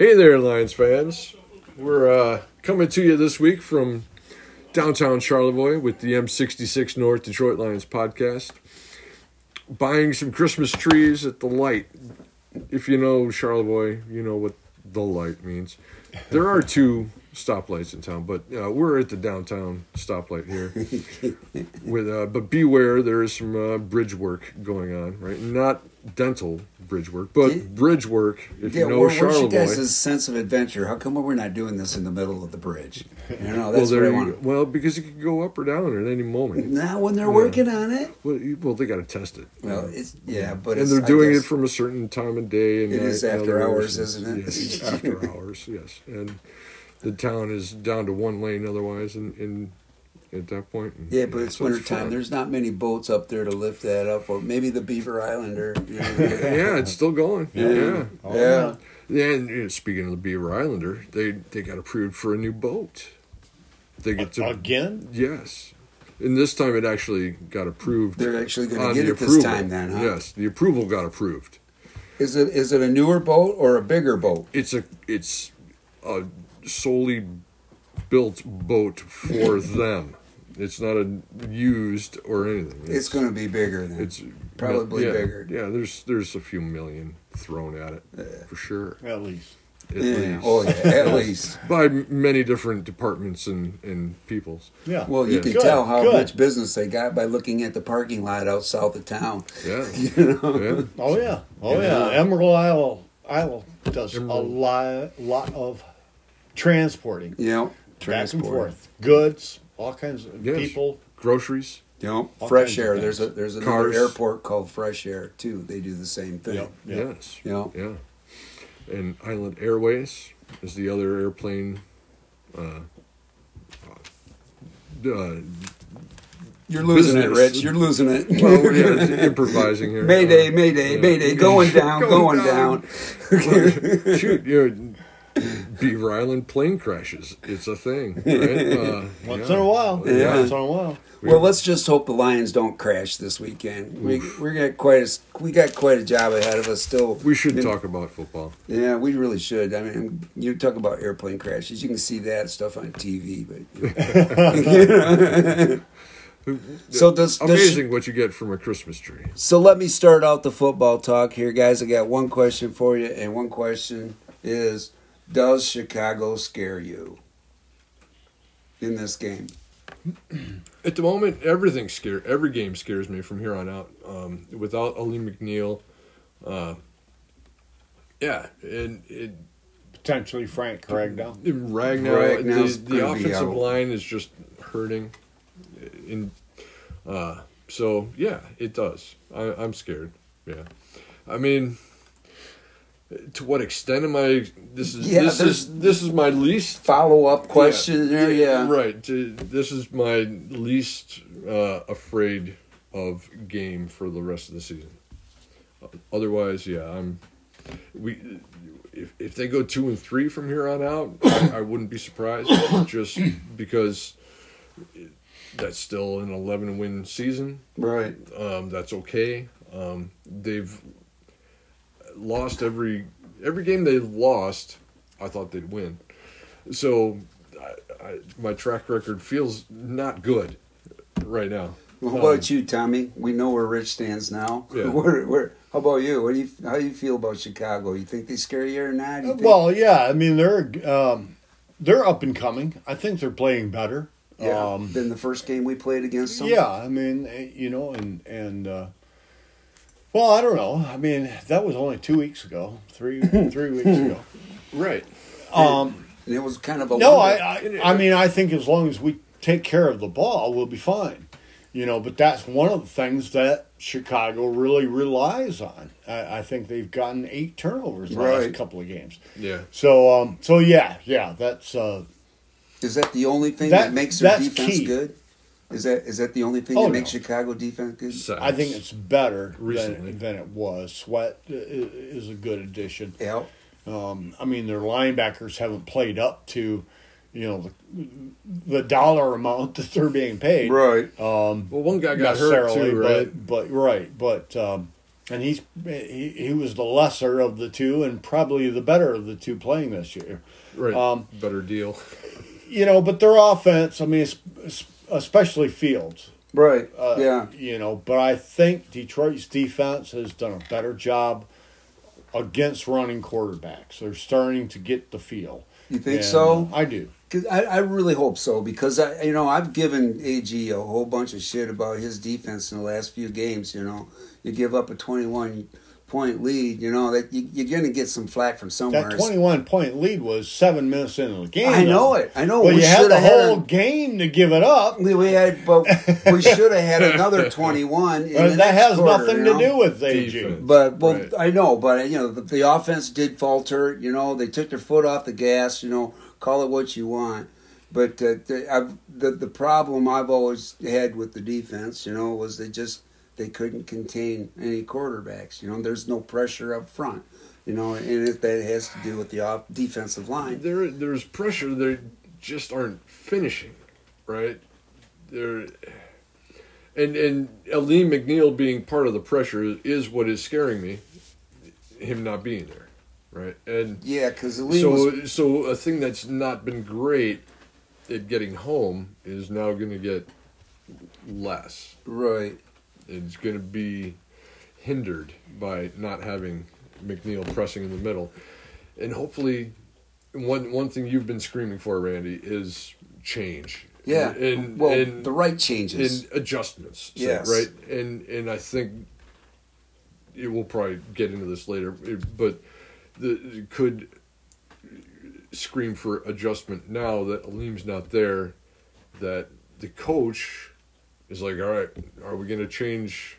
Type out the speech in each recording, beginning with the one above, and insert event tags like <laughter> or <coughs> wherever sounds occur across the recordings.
Hey there, Lions fans. We're uh, coming to you this week from downtown Charlevoix with the M66 North Detroit Lions podcast. Buying some Christmas trees at the light. If you know Charlevoix, you know what the light means. There are two stoplights in town, but uh, we're at the downtown stoplight here. <laughs> with uh, but beware, there is some uh, bridge work going on. Right, not dental bridge work, but Yeah. bridge work. If Yeah, you know where, Charlevoix. guys' sense of adventure? How come we're not doing this in the middle of the bridge? You know, well, that's there what I you want. go. well, because it could go up or down at any moment. Now, when they're working on it, Well, you- well they got to test it. well, it's yeah, but and it's, they're doing it from a certain time of day and It night is after other hours, isn't it? Yes, <laughs> after hours. Yes, and the town is down to one lane otherwise, and, in at that point. And, Yeah, but it's so winter time. fun. There's not many boats up there to lift that up, or maybe the Beaver Islander. You know, <laughs> yeah, it's still going. Yeah, Oh, yeah. yeah. And you know, speaking of the Beaver Islander, they they got approved for a new boat. They get to Again? yes, and this time it actually got approved. They're actually going to get the it this time, then, huh? Yes, the approval got approved. Is it is it a newer boat or a bigger boat? It's a it's a solely built boat for them. It's not a used or anything. It's going to be bigger then. It's probably yeah, bigger. Yeah, there's there's a few million thrown at it for sure. At least. At yeah. least. Oh yeah, at least. by many different departments and and peoples. Yeah. Well, you Yeah. can Good, tell how good. much business they got by looking at the parking lot out south of town. Yeah, <laughs> You know. yeah. Oh yeah. Oh Yeah. yeah. Emerald Isle Isle does Emerald. a lot lot of transporting. Yeah. know, Back and forth. Goods, all kinds of Yes. people. Groceries. You know, All fresh air. There's a there's another Cars. airport called Fresh Air too. They do the same thing. Yep. yep. Yes. You know, Yeah. And Island Airways is the other airplane. Uh, uh, you're losing it, Rich. You're losing it. well, yeah, it's <laughs> improvising here. Mayday, Uh, Mayday, yeah. Mayday, <laughs> going down, Going going down. down. Shoot, <laughs> you know, Beaver Island plane crashes. It's a thing, <laughs> right? Uh, Once yeah. in a while. Yeah. Once in a while. Well, let's just hope the Lions don't crash this weekend. We we got quite a we got quite a job ahead of us still. We should In- talk about football. Yeah, we really should. I mean, you talk about airplane crashes. You can see that stuff on TV, but <laughs> so does, does Amazing what you get from a Christmas tree. So let me start out the football talk here, guys. I got one question for you, and one question is: Does Chicago scare you in this game? <clears throat> At the moment, everything scare every game scares me from here on out. Um, without Alim McNeill, uh, yeah, and it, Potentially Frank Ragnow. Ragnow, the, the offensive out. line is just hurting. In, uh, so yeah, it does. I, I'm scared. Yeah, I mean, to what extent am I? This is Yeah, this is this is my least Follow up question there, yeah. Right. To- This is my least uh, afraid of game for the rest of the season. Otherwise, yeah, I'm. We, if if they go two and three from here on out, I, <coughs> I wouldn't be surprised. <coughs> just because that's still an eleven win season. Right. Um, that's okay. Um, they've lost every every game they've lost. I thought they'd win. So, I, I, my track record feels not good right now. Well, how about you, Tommy? We know where Rich stands now. <laughs> Yeah. Where, where, how about you? What do you how do you feel about Chicago? You think they scare you or not? You think- Well, yeah. I mean, they're um, they're up and coming. I think they're playing better. yeah. Um, than the first game we played against them. Yeah, I mean, eh, you know, and and uh, well, I don't know. I mean, that was only two weeks ago, three <laughs> three weeks ago. Right. Um, and it was kind of a no, wonder. I, I I mean, I think as long as we take care of the ball, we'll be fine. You know, but that's one of the things that Chicago really relies on. I, I think they've gotten eight turnovers in the Right. last couple of games. Yeah. So, um, so yeah, yeah, that's uh, Is that the only thing that, That- makes their that's defense key. good? Is that is that the only thing Oh, that makes no. Chicago defense good? Sacks. I think it's better Recently. than, than it was. Sweat i- i- is a good addition. Yeah. Um, I mean, their linebackers haven't played up to, you know, the, the dollar amount <laughs> that they're being paid. Right. Um, Well, one guy got hurt too, right? but but right, but um, and he's he, he was the lesser of the two and probably the better of the two playing this year. Right. Um, Better deal. You know, but their offense, I mean, es- es- especially Fields, Right. uh, yeah. you know, but I think Detroit's defense has done a better job against running quarterbacks. They're starting to get the feel. You think And, so? I do. Cause I, I really hope so because I you know I've given AG a whole bunch of shit about his defense in the last few games. You know, you give up a twenty one point lead. You know that you, you're going to get some flack from somewhere. That 21 point lead was seven minutes into the game. I know though. it. I know. But we you had should the have had. whole a- game to give it up. we, we had, but we <laughs> should have had another twenty one. But that has nothing to do with AG. Defense. But well, Right. I know, but you know, the, the offense did falter. You know, they took their foot off the gas. You know, call it what you want. But uh, the, I've, the the problem I've always had with the defense, you know, was they just they couldn't contain any quarterbacks. You know, there's no pressure up front. You know, and it, that has to do with the off, defensive line. There, there's pressure. They just aren't finishing, right? There, and and Alim McNeill being part of the pressure is what is scaring me. Him not being there, right? And Yeah, because so was so a thing that's not been great at getting home is now going to get less. right. It's going to be hindered by not having McNeill pressing in the middle, and hopefully, one one thing you've been screaming for, Randy, is change. Yeah. and well, and, the right changes. and adjustments. so, Yes. right, and and I think it will probably get into this later, eh, but the could scream for adjustment now that Alim's not there. That the coach is like, all right, are we going to change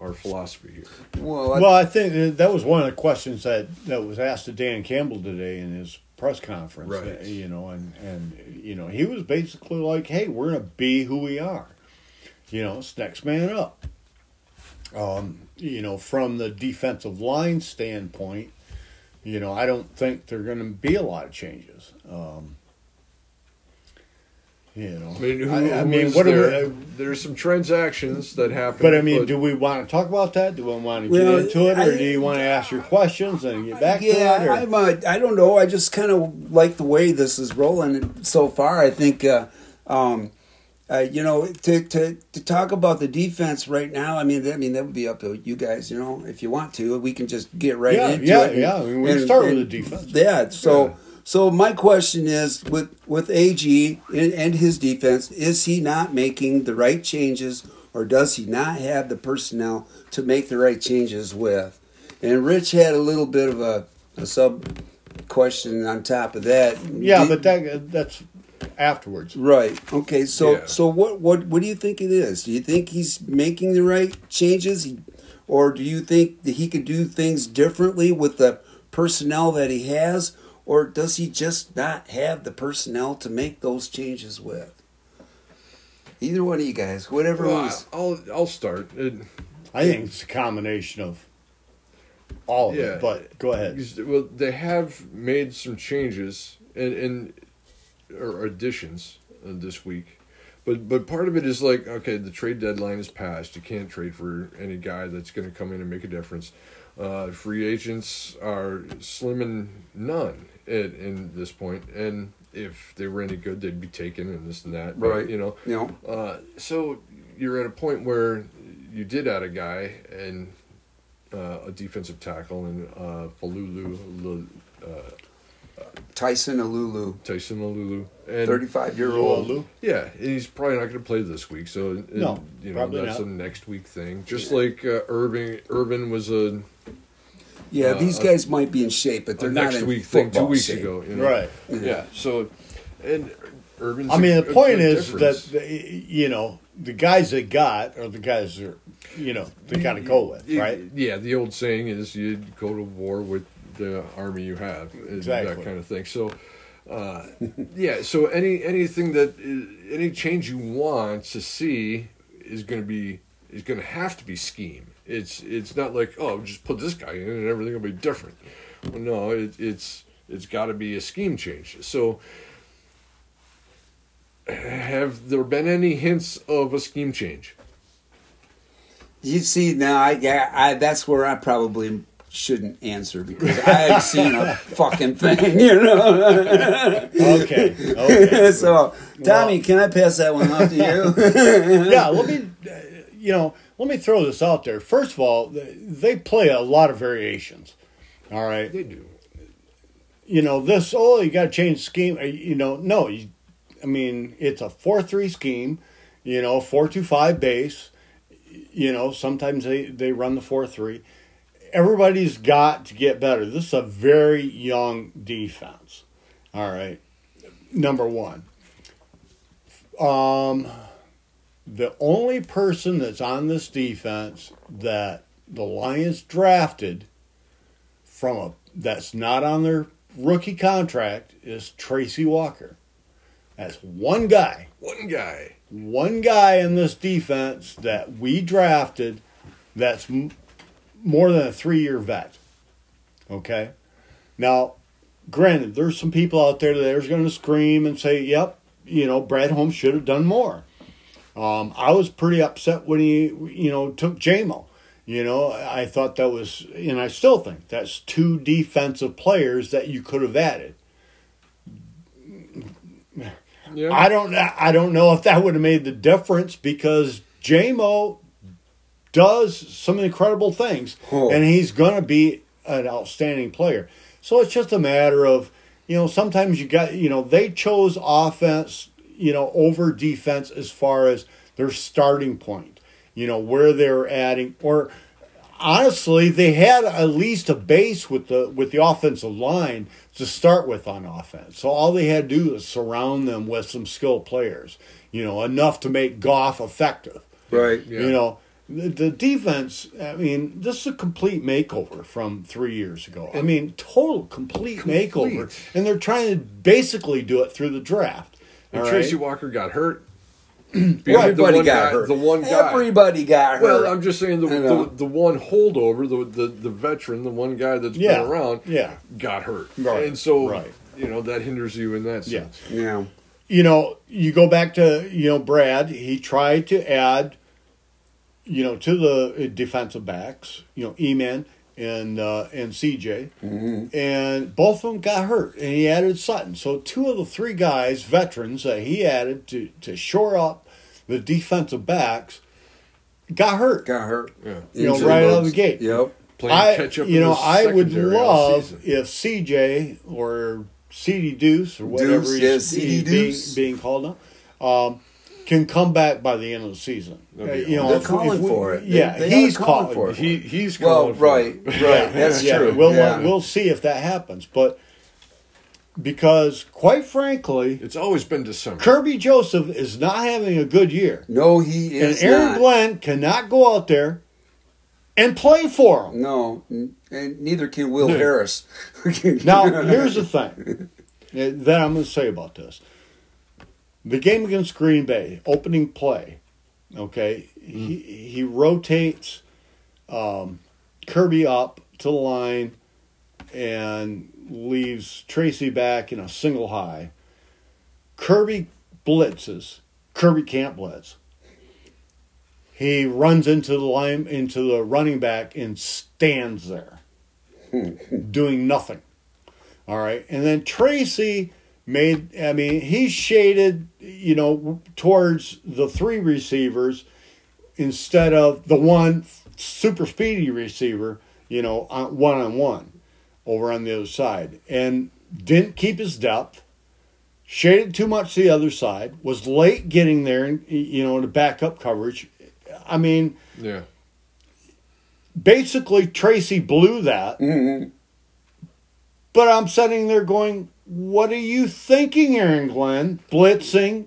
our philosophy here? well, I- Well, I think that- that was one of the questions that, that was asked to Dan Campbell today in his press conference. Right. You know, and, and you know, he was basically like, "Hey, we're gonna be who we are." You know, it's next man up. Um, you know, from the defensive line standpoint, you know, I don't think there are going to be a lot of changes. Um, you know, I mean, who, I, I mean, what do there? we? Uh, There's some transactions that happen, but I mean, do we want to talk about that? Do we want to get Well, into it, or I- do you want to ask your questions and get back yeah, to it? Or? I'm. Uh, I don't know. I just kind of like the way this is rolling so far. I think, uh, um, uh, you know, to, to to talk about the defense right now. I mean, I mean that would be up to you guys. You know, if you want to, we can just get right Yeah, into yeah, it. and- yeah. We can start with the defense. Yeah. So. Yeah. So my question is, with with AG and, and his defense, is he not making the right changes, or does he not have the personnel to make the right changes with? And Rich had a little bit of a, a sub question on top of that. Yeah, Did- but that that's afterwards. right. Okay. So Yeah. so what what what do you think it is? Do you think he's making the right changes, or do you think that he could do things differently with the personnel that he has, or does he just not have the personnel to make those changes with? Either one of you guys, whatever Well, was. I'll I'll start. It, I think it's a combination of all of Yeah. it. But go ahead. Well, they have made some changes and, and or additions uh, this week, but but part of it is like okay, the trade deadline is passed. You can't trade for any guy that's going to come in and make a difference. Uh, free agents are slim and none at in this point, and if they were any good, they'd be taken and this and that. but, Right. You know. You know, Uh, so you're at a point where you did add a guy and uh, a defensive tackle and uh, Falulu, Lu- Tyson Alualu, Tyson Alualu, and thirty-five year Lou. old. yeah, and he's probably not going to play this week. So and, No, you know probably that's not. a next week thing. Just like uh, Irving, Irvin was a, Yeah, Uh, these a- guys might be in shape, but they're not next in week thing two football weeks shape. ago. You know? Right. Yeah. So and Irvin's. I mean, a- the a point good is difference. that you know the guys they got are the guys that you know they got to go with, Y- right? Yeah, the old saying is you go to war with the army you have, is Exactly. that kind of thing. So, uh, yeah, so any anything that i- any change you want to see is going to be is going to have to be scheme. It's it's not like oh just put this guy in and everything will be different. Well, no, it, it's it's got to be a scheme change. So. Have there been any hints of a scheme change? You see now, I, I, I that's where I probably shouldn't answer because I ain't seen a <laughs> fucking thing, you know. Okay. Okay. <laughs> so, Tommy, can I pass that one off to you? <laughs> yeah, let me, uh, you know, let me throw this out there. First of all, they- play a lot of variations. All right. They do. You know, this, oh, you got to change scheme. uh, You know, no, you, I mean, it's a 4 3 scheme, you know, 4 2 5 base. You know, sometimes they, they run the 4 3. Everybody's got to get better. This is a very young defense. All right. Number one. Um, the only person that's on this defense that the Lions drafted from a that's not on their rookie contract is Tracy Walker. That's one guy, One guy. one guy in this defense that we drafted that's m- more than a three-year vet. Okay, now, granted, there's some people out there that are going to scream and say, "Yep, you know, Brad Holmes should have done more." Um, I was pretty upset when he, you know, took JMO. You know, I thought that was, and I still think that's two defensive players that you could have added. Yeah. I don't, I don't know if that would have made the difference because JMO does some incredible things, Oh. and he's going to be an outstanding player. So it's just a matter of, you know, sometimes you got, you know, they chose offense, you know, over defense as far as their starting point, you know, where they're adding, or honestly, they had at least a base with the with the offensive line to start with on offense. So all they had to do was surround them with some skilled players, you know, enough to make Goff effective. right. Yeah. You know, the, the defense. I mean, this is a complete makeover from three years ago. I mean, total complete, Complete. makeover, and they're trying to basically do it through the draft. And all Tracy right? Walker got hurt. <clears throat> Right, the Everybody one got guy, hurt. The one guy. Everybody got hurt. Well, I'm just saying the, the the one holdover, the, the the veteran, the one guy that's Yeah, been around, yeah. got hurt, Right, and so right. you know that hinders you in that sense. yeah. you know, you go back to you know Brad. He tried to add, you know, to the defensive backs, you know, Eman and uh, and CJ, and both of them got hurt, and he added Sutton. So two of the three guys, veterans that he added to to shore up the defensive backs, got hurt. Got hurt. Yeah. You know, Injury right out of the gate. Yep. Playing catch up. you know, I would love if CJ or CD Deuce or whatever Deuce, he's, yeah, CD being, Deuce. being called now, um, can come back by the end of the season. That'd Uh, you know, They're if- calling if we- for it. Yeah, they are he's calling calling for it. he he's Well, calling for right, it. right. <laughs> That's yeah, true. We'll yeah. we'll see if that happens, but because quite frankly, It's always been December. Kerby Joseph is not having a good year, no, he and is Aaron not. Glenn cannot go out there and play for him. No, and neither can Will Yeah. <laughs> Harris. <laughs> Now, here's the thing that I'm going to say about this. The game against Green Bay, opening play, okay, he, he rotates um, Kerby up to the line and leaves Tracy back in a single high. Kerby blitzes. Kerby can't blitz. He runs into the line into the running back and stands there <laughs> doing nothing. All right. And then Tracy made, I mean, he shaded, you know, towards the three receivers instead of the one super speedy receiver, you know, one on one over on the other side. And didn't keep his depth, shaded too much to the other side, was late getting there, and you know, to back up coverage. I mean, Yeah. basically Tracy blew that. Mhm. But I'm sitting there going, what are you thinking, Aaron Glenn? Blitzing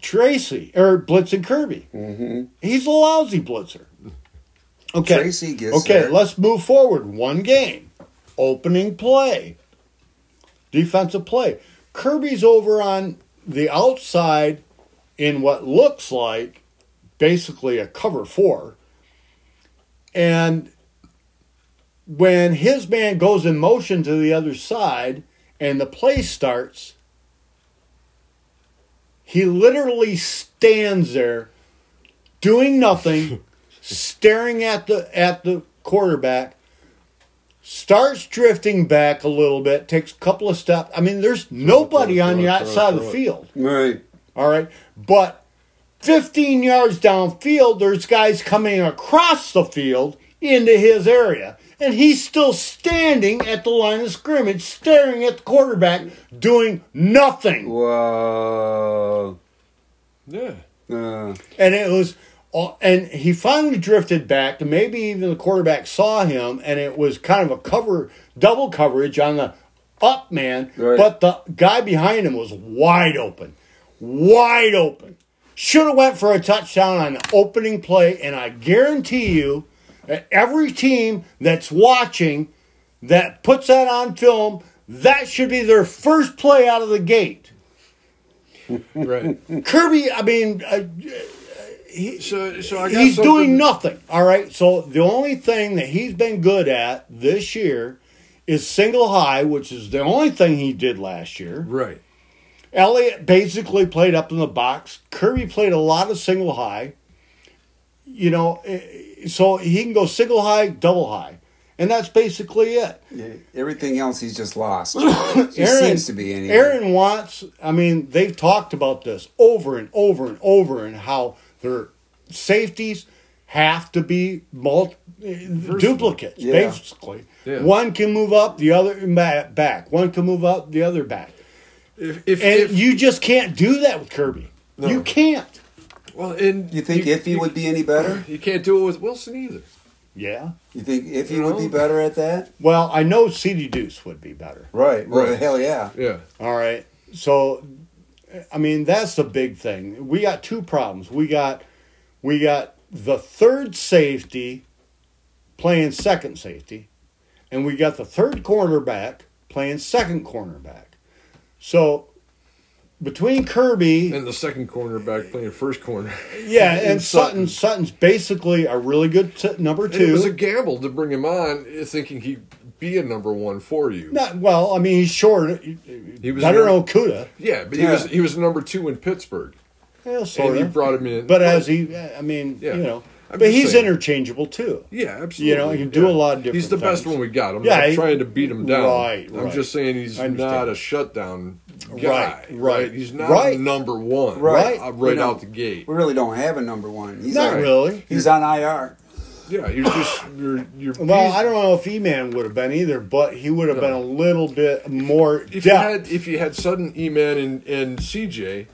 Tracy or blitzing Kerby. Mhm. He's a lousy blitzer. Okay. Tracy gets okay, there. let's move forward. One game. Opening play. Defensive play. Kerby's over on the outside in what looks like basically a cover four. And when his man goes in motion to the other side and the play starts, he literally stands there doing nothing, <laughs> staring at the at the quarterback. Starts drifting back a little bit, takes a couple of steps. I mean, there's nobody throw it, on the throw it, outside of the field. Right. All right. But 15 yards downfield, there's guys coming across the field into his area. And he's still standing at the line of scrimmage, staring at the quarterback, doing nothing. Whoa. Yeah. Uh, And it was, uh, and he finally drifted back. and Maybe even the quarterback saw him, and it was kind of a cover, double coverage on the up man. Right. But the guy behind him was wide open, wide open. Should have went for a touchdown on the opening play, and I guarantee you, that every team that's watching that puts that on film, that should be their first play out of the gate. Right. Kerby, I mean, uh, So, so I got he's something- doing nothing. All right. So the only thing that he's been good at this year is single high, which is the only thing he did last year. Right. Elliott basically played up in the box. Kerby played a lot of single high. You know, eh, so he can go single high, double high, and that's basically it. yeah, everything else he's just lost. <laughs> It Aaron, seems to be anyway. Aaron wants. I mean, they've talked about this over and over and over, and how their safeties have to be multi, duplicates. Yeah. Basically, Yeah. one can move up, the other back. One can move up, the other back. If, if, And if you just can't do that with Kerby. No. You can't. Well, and You think Iffy would be any better? <clears throat> You can't do it with Wilson either. Yeah. You think Iffy You would be better at that? Well, I know CD Deuce would be better. Right. Well, Right. hell yeah. Yeah. All right. So, I mean, that's the big thing. We got two problems. We got we got the third safety playing second safety, and we got the third cornerback playing second cornerback. So, between Kerby, And the second cornerback playing first corner. yeah, <laughs> and and Sutton, Sutton. Sutton's basically a really good t- number And it was a gamble to bring him on, uh, thinking he'd be a number one for you. Not well. I mean, he's short. He was better than Okudah. Yeah, but he Yeah. was he was number two in Pittsburgh, Yeah, and sort you of. brought him in. But as he, I mean, Yeah. you know, I'm but he's saying. interchangeable too. yeah, absolutely, You know, he can do a lot of different. He's the different best one we got. I'm Yeah, not he- trying to beat him down. Right, I'm right. just saying he's not a shutdown guy. Right, right. He's not Right. number one. Right. uh, We right out the gate. We really don't have a number one. He's Not on, really. He's on IR. Yeah, you're just you're you're. Well, I don't know if E-Man would have been either, but he would have No. been a little bit more If you had if you had Sutton, E-Man, and and CJ,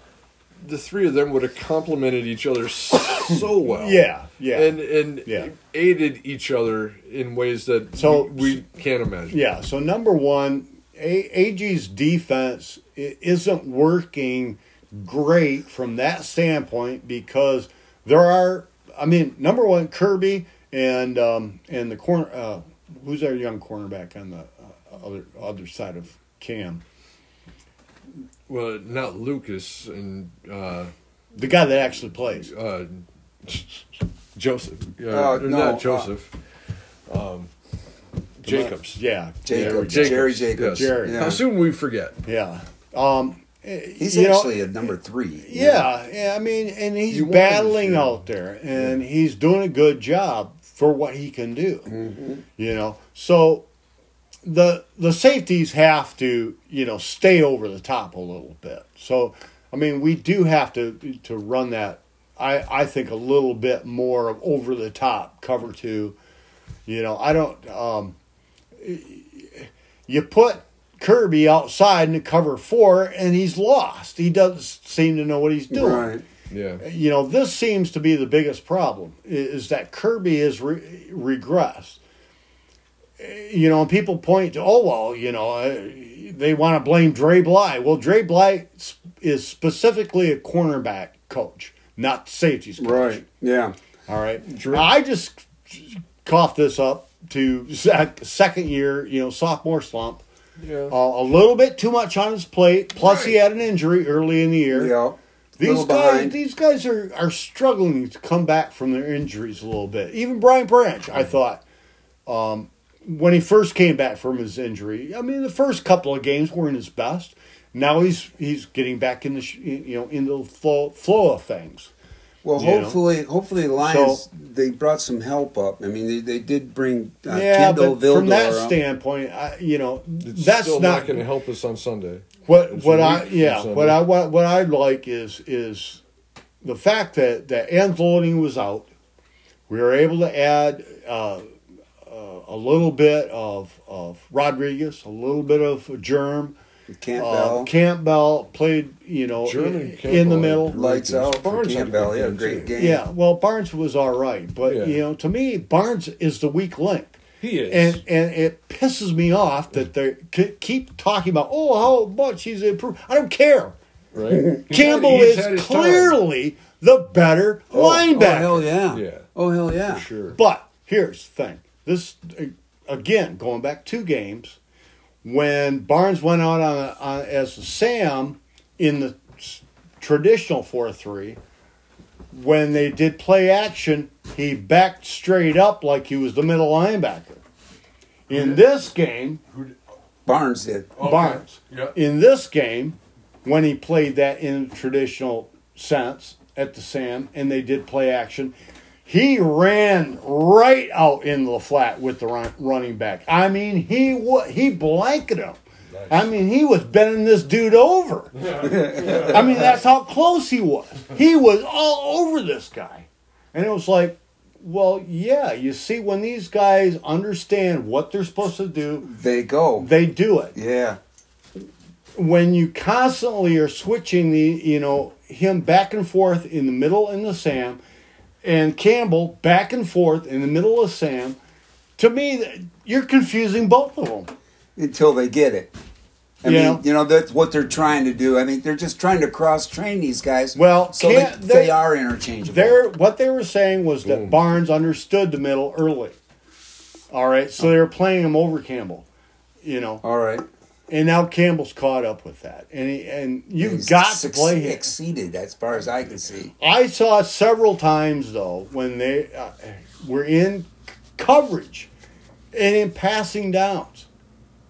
the three of them would have complemented each other so <coughs> well. yeah, yeah, and and Yeah. aided each other in ways that So- we, we can't imagine. yeah. So number one, A- AG's defense isn't working great from that standpoint because there are. I mean, number one, Kerby and um, and the corner. Uh, who's our young cornerback on the uh, other other side of Cam? Well, not Lucas and uh, The guy that actually plays. uh, <laughs> Joseph. Uh, Oh, no, not uh, Joseph. um, Jacobs. Yeah, Jacobs. Jacobs. Jerry Jacobs. Yes. Jerry. Yeah. How soon we forget? yeah. Um, He's you know, actually a number three. Yeah, yeah. I mean, and he's You battling out there, and he's doing a good job for what he can do. Mm-hmm. You know, so the the safeties have to you know stay over the top a little bit. So I mean, we do have to to run that. I I think a little bit more of over the top cover two. You know, I don't. Um, you put Kerby outside in the cover four, and he's lost. He doesn't seem to know what he's doing. Right. Yeah. You know, this seems to be the biggest problem is that Kerby is re- regressed. You know, people point to, oh well, you know, uh, they want to blame Dre Bly. Well, Dre Bly is specifically a cornerback coach, not safeties coach. Right. Yeah. All right. Dre- I just coughed this up to sec- second year, you know, sophomore slump. Yeah. Uh, a little bit too much on his plate. Plus, he had an injury early in the year. Yeah. These guys, behind. these guys are, are struggling to come back from their injuries a little bit. Even Brian Branch, I thought, um, when he first came back from his injury, I mean, the first couple of games weren't his best. Now he's he's getting back in the sh- you know in the flow flow of things. Well, You know? hopefully, hopefully the Lions So- they brought some help up. I mean, they, they did bring uh, yeah, Kendall but from that up. standpoint, I, you know, It's that's still not, going to help us on Sunday. what It's what a I week from yeah what I what, what I like is is the fact that that Anzalone was out. We were able to add uh, a little bit of of Rodriguez, a little bit of Germ. Campbell Uh, Campbell played, you know, German in, Campbell in the middle. lights out Barnes Campbell. Yeah, great too. game. Yeah, well, Barnes was all right, but Yeah. you know, to me, Barnes is the weak link. He is. and and it pisses me off that they keep talking about oh how much he's improved. I don't care. right? <laughs> Campbell He's is his time. clearly the better Oh, linebacker. Oh hell yeah. Yeah. Oh hell yeah. For sure. But here's the thing: this again, going back two games, when Barnes went out on, on as a Sam in the traditional four three, when they did play action, he backed straight up like he was the middle linebacker. In this game, Barnes did. Okay. Barnes. Yep. In this game, when he played that in traditional sense at the Sam, and they did play action, he ran right out into the flat with the run, running back. I mean, he he blanketed him. I mean, he was bending this dude over. I mean, that's how close he was. He was all over this guy. And it was like, well, yeah, you see, when these guys understand what they're supposed to do, They go. they do it yeah. when you constantly are switching the you know him back and forth in the middle in the Sam and Campbell back and forth in the middle of Sam to me you're confusing both of them Until they get it. I Yeah. mean, you know, that's what they're trying to do. I mean, they're just trying to cross train these guys. Well, so they, they they- are interchangeable. They're, what they were saying was that Boom. Barnes understood the middle early all right so oh. they were playing him over Campbell you know All right. And now Campbell's caught up with that and he, and you've He's got to play him exceeded as far as I can see. I saw several times though when they uh, were in coverage and in passing downs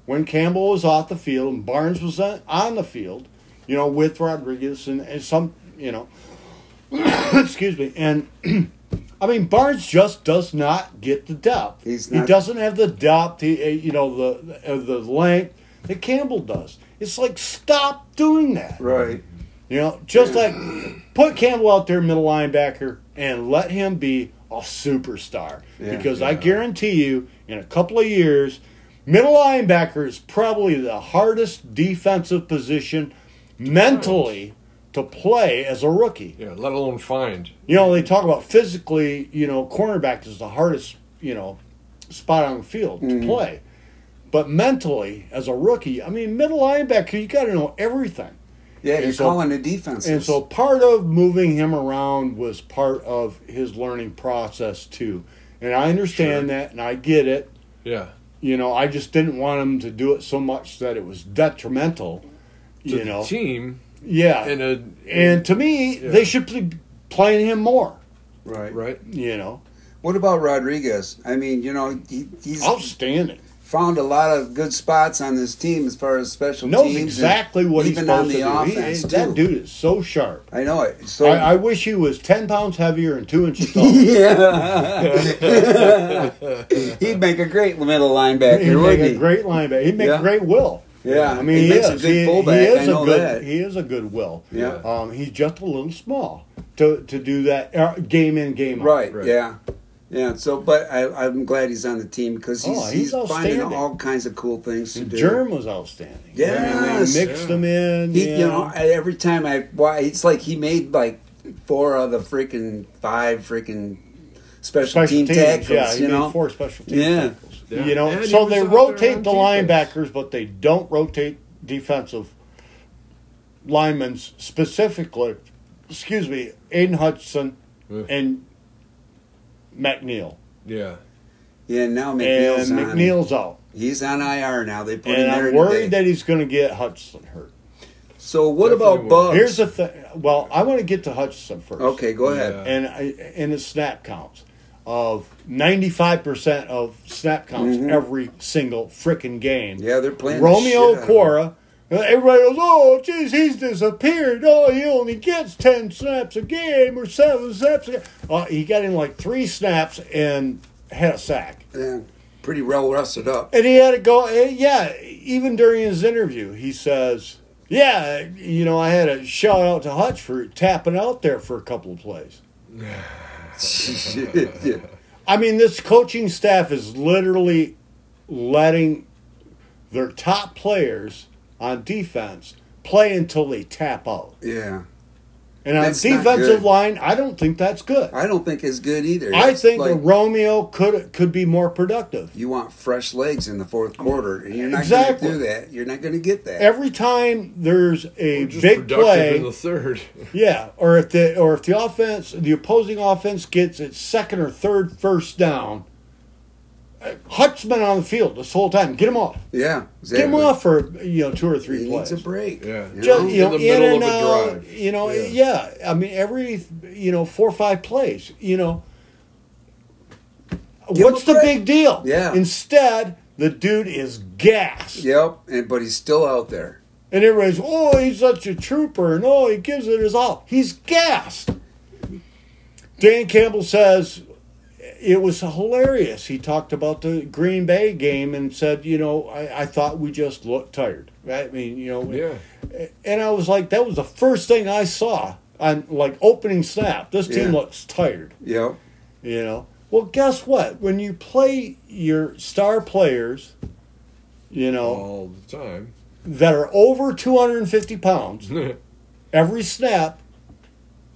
when Campbell was off the field and Barnes was on the field, you know, with Rodriguez and, and some, you know, <coughs> excuse me, and <clears throat> I mean Barnes just does not get the depth. He's he doesn't have the depth. He, uh, you know, the the length that Campbell does. It's like stop doing that. Right. You know, just like put Campbell out there, middle linebacker, and let him be a superstar. Yeah. because I guarantee you, in a couple of years, middle linebacker is probably the hardest defensive position mentally to play as a rookie. Yeah, let alone find. You know, they talk about physically, you know, cornerback is the hardest, you know, spot on the field to mm-hmm. play. But mentally, as a rookie, I mean, middle linebacker, you got to know everything. Yeah, And you're so- calling the defense. And so part of moving him around was part of his learning process too. And I understand that and I get it. Yeah. You know, I just didn't want him to do it so much that it was detrimental. To You the know, team yeah. in a and to me, Yeah. they should be playing him more. right. right. You know, What about Rodriguez? I mean, you know, he, he's outstanding. Found a lot of good spots on this team as far as special Knows teams. and exactly what he's even supposed on the to do. He- offense that dude is so sharp. I know it. So I, I wish he was ten pounds heavier and two inches taller. <laughs> yeah, <laughs> he'd make a great middle linebacker, He'd make wouldn't a he? great linebacker. He'd make Yeah. a great will. Yeah, I mean he he, makes a is. good he, fullback, He is I a know good. that. He is a good will. Yeah. Um, he's just a little small to to do that uh, game in game out. Right, Right. Yeah. Yeah. So, but I, I'm glad he's on the team because he's, Oh, he's, he's finding all kinds of cool things to And do. Germ was outstanding. I mean, they mixed Yeah. him in. He, yeah. you know, every time I, why it's like he made like four of the freaking five freaking special, special team teams. tackles. yeah, he you made know, four special team Yeah. tackles. Yeah. You know, And so they rotate the defense. linebackers, but they don't rotate defensive linemen specifically. Excuse me, Aidan Hudson and McNeill. Yeah. yeah. Now And McNeill's on. McNeill's out. He's on IR now. They put And him there I'm worried today. that he's going to get Hudson hurt. so what Definitely about will. Buggs? Here's the thing. Well, I want to get to Hutchinson first. okay, go ahead. Yeah. And I, and his snap counts of 95% of snap counts Mhm. every single frickin' game. Yeah, they're playing. the Romeo shit out of. Cora Everybody goes, oh, geez, he's disappeared. Oh, he only gets 10 snaps a game or 7 snaps a game. Uh, he got in like three snaps and had a sack. Yeah, pretty well rested up. And he had to go, eh, yeah, even during his interview, he says, yeah, you know, I had a shout out to Hutch for tapping out there for a couple of plays. yeah. <laughs> I mean, this coaching staff is literally letting their top players on defense play until they tap out. yeah. And on That's defensive line, I don't think that's good. I don't think it's good either. I That's think like, Romeo could could be more productive. you want fresh legs in the fourth quarter, and you're not Exactly. going to do that. You're not going to get that. Every time there's a Just big play, in the third. <laughs> yeah, or if the or if the offense, the opposing offense gets its second or third first down, uh, Hutch's been on the field this whole time. Get him off. yeah, Get him off for you know two or three He plays. needs a break. Yeah. you Just, know? you know, In the in middle and of a out. drive. You know, Yeah. yeah. I mean, every you know four or five plays. You know, Give what's the break. big deal? Yeah. Instead, the dude is gassed, Yep, and but he's still out there. and everybody's, oh, he's such a trooper, and oh, he gives it his all. He's gassed. Dan Campbell says it was hilarious. He talked about the Green Bay game and said, you know, I, I thought we just looked tired. I mean, you know, Yeah. and I was like, that was the first thing I saw on like opening snap. This team Yeah. looks tired, Yeah. you know. Well, guess what? When you play your star players, you know, All the time. that are over 250 pounds <laughs> every snap,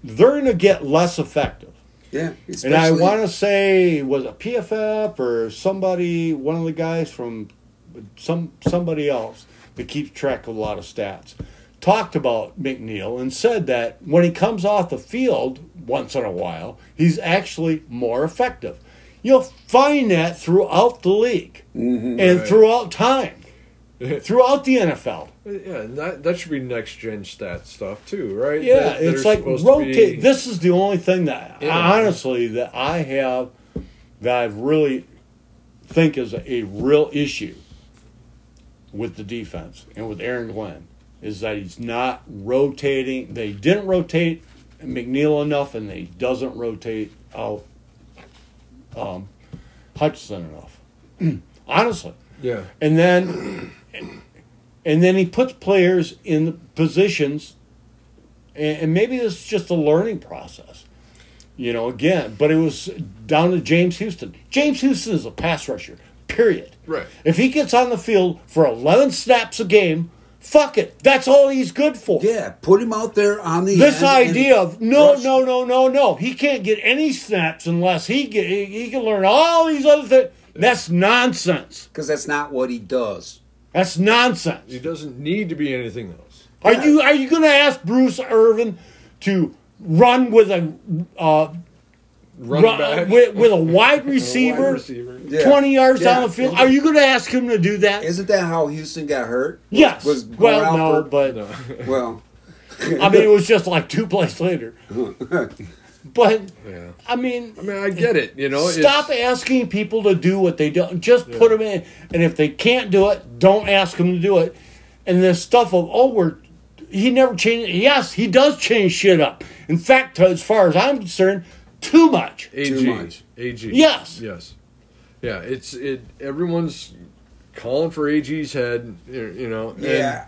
they're going to get less effective. Yeah. And I want to say, was a PFF or somebody, one of the guys from some somebody else that keeps track of a lot of stats, talked about McNeill and said that when he comes off the field once in a while, he's actually more effective. You'll find that throughout the league Mhm. and Right. throughout time, <laughs> throughout the NFL. Yeah, and that, that should be next gen stat stuff too, right? Yeah, That- it's like rotate. be- This is the only thing that Yeah. honestly that I have that I really think is a, a real issue with the defense and with Aaron Glenn is that he's not rotating. They didn't rotate McNeill enough, and they doesn't rotate out um, Hutchinson enough. <clears throat> honestly, yeah, and then and then he puts players in positions and, and maybe this is just a learning process you know again but it was down to james houston james houston is a pass rusher period right. if he gets on the field for 11 snaps a game fuck it that's all he's good for Yeah, put him out there on the this end idea of no, rush- no, no, no, no. He can't get any snaps unless he get he, he can learn all these other things. That's nonsense. because that's not what he does. That's nonsense. He doesn't need to be anything else. Are Yeah. you are you going to ask Bruce Irvin to run with a uh, Running run- back with, with a wide <laughs> Wide receiver, receiver. Yeah. twenty yards Yeah. down the field? Are you going to ask him to do that? Isn't that how Houston got hurt? yes. Was going well, no, for- but No. <laughs> Well, I mean, it was just like two plays later. <laughs> But yeah. I mean, I mean, I get it. You know, Stop it's- asking people to do what they don't. Just put them in, and if they can't do it, don't ask them to do it. And this stuff of oh, we're he never changed. Yes, he does change shit up. In fact, as far as I'm concerned, too much. AG. Too much. AG. Yes. Yes. Yeah. It's it. Everyone's calling for AG's head. You you know. and yeah.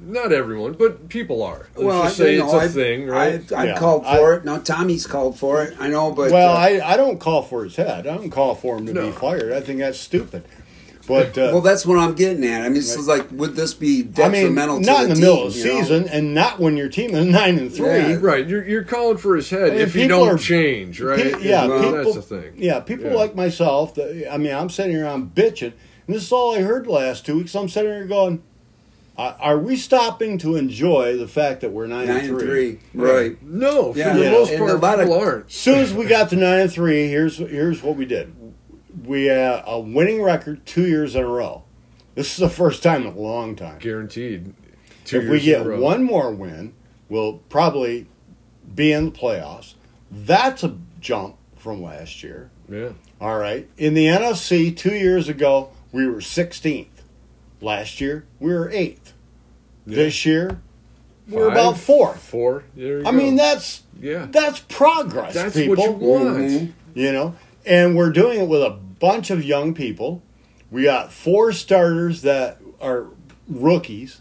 Not everyone, but people are. Let's well, just I, say you it's know, a I've, thing, right? I've, I've Yeah, called I- for it. No, Tommy's called for it. I know, but Well, uh, I, I don't call for his head. I don't call for him to No. be fired. I think that's stupid. But uh, well, that's what I'm getting at. I mean, it's like, would this be I mean, detrimental not to in the, the middle of the you know? season, and not when your team is nine and three. Yeah. right. You're you're calling for his head And if you don't are- change, right? Pe- yeah, Well, people, that's the thing. Yeah, people Yeah. like myself. That, I mean, I'm sitting here, I'm bitching, and this is all I heard the last two weeks. I'm sitting here going, Uh, "Are we stopping to enjoy the fact that we're nine, Nine and and three? three, right? No, for Yeah. the Yeah. most And part, a lot of- people aren't. As soon as we got to nine and three, here's here's what we did. We had a winning record two years in a row. This is the first time in a long time. Guaranteed. Two if we get in a row. one more win, we'll probably be in the playoffs. That's a jump from last year. yeah, All right. In the NFC, two years ago, we were 16th. Last year, we were 8th. This year, we're about fourth. Four. There you I go. mean, that's yeah. that's progress. That's people. what you want. Mhm. You know, and we're doing it with a bunch of young people. We got four starters that are rookies,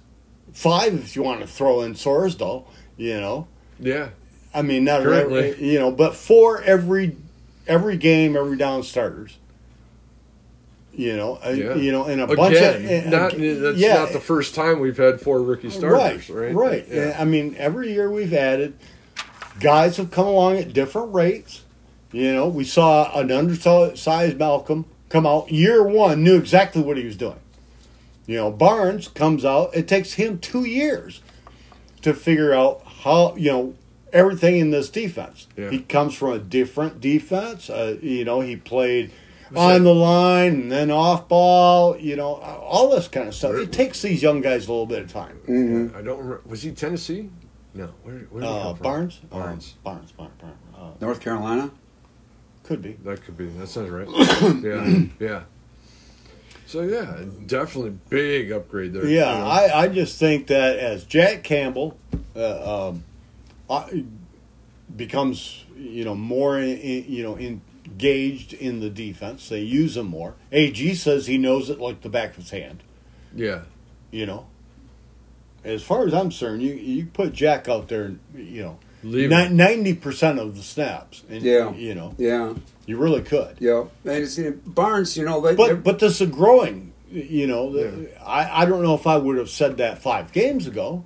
five if you want to throw in Sorsdal. You know, Yeah. I mean, not Currently. every, you know, but four every every game, every down starters. You know, uh, Yeah. you know, and a Again, bunch of uh, not uh, that's yeah, not the first time we've had four rookie starters, right? right, right. Yeah. I mean, every year we've added guys have come along at different rates. You know, we saw an undersized Malcolm come out year one, knew exactly what he was doing. You know, Barnes comes out. It takes him two years to figure out how you know everything in this defense. Yeah. He comes from a different defense. Uh, you know, he played Was on that- the line and then off ball. You know, all this kind of stuff. It takes these young guys a little bit of time. Mm-hmm. I don't remember. Was he Tennessee? No. Where, where did he Uh, come from? Barnes? Barnes. Barnes, Barnes, Barnes. Uh, North Carolina. could be. That could be. That sounds right. <coughs> yeah. Yeah. So yeah, definitely big upgrade there. Yeah, you know. I, I just think that as Jack Campbell uh, um, I, becomes you know more in, in- you know engaged in the defense, they use him more. Ag says he knows it like the back of his hand. yeah. You know, as far as I'm concerned, you you put Jack out there, you know, Leave ninety percent of the snaps, and Yeah. you know, Yeah, you really could. yeah. And it's, Barnes, you know, they, But but this is growing. You know, the, Yeah. I, I don't know if I would have said that five games ago.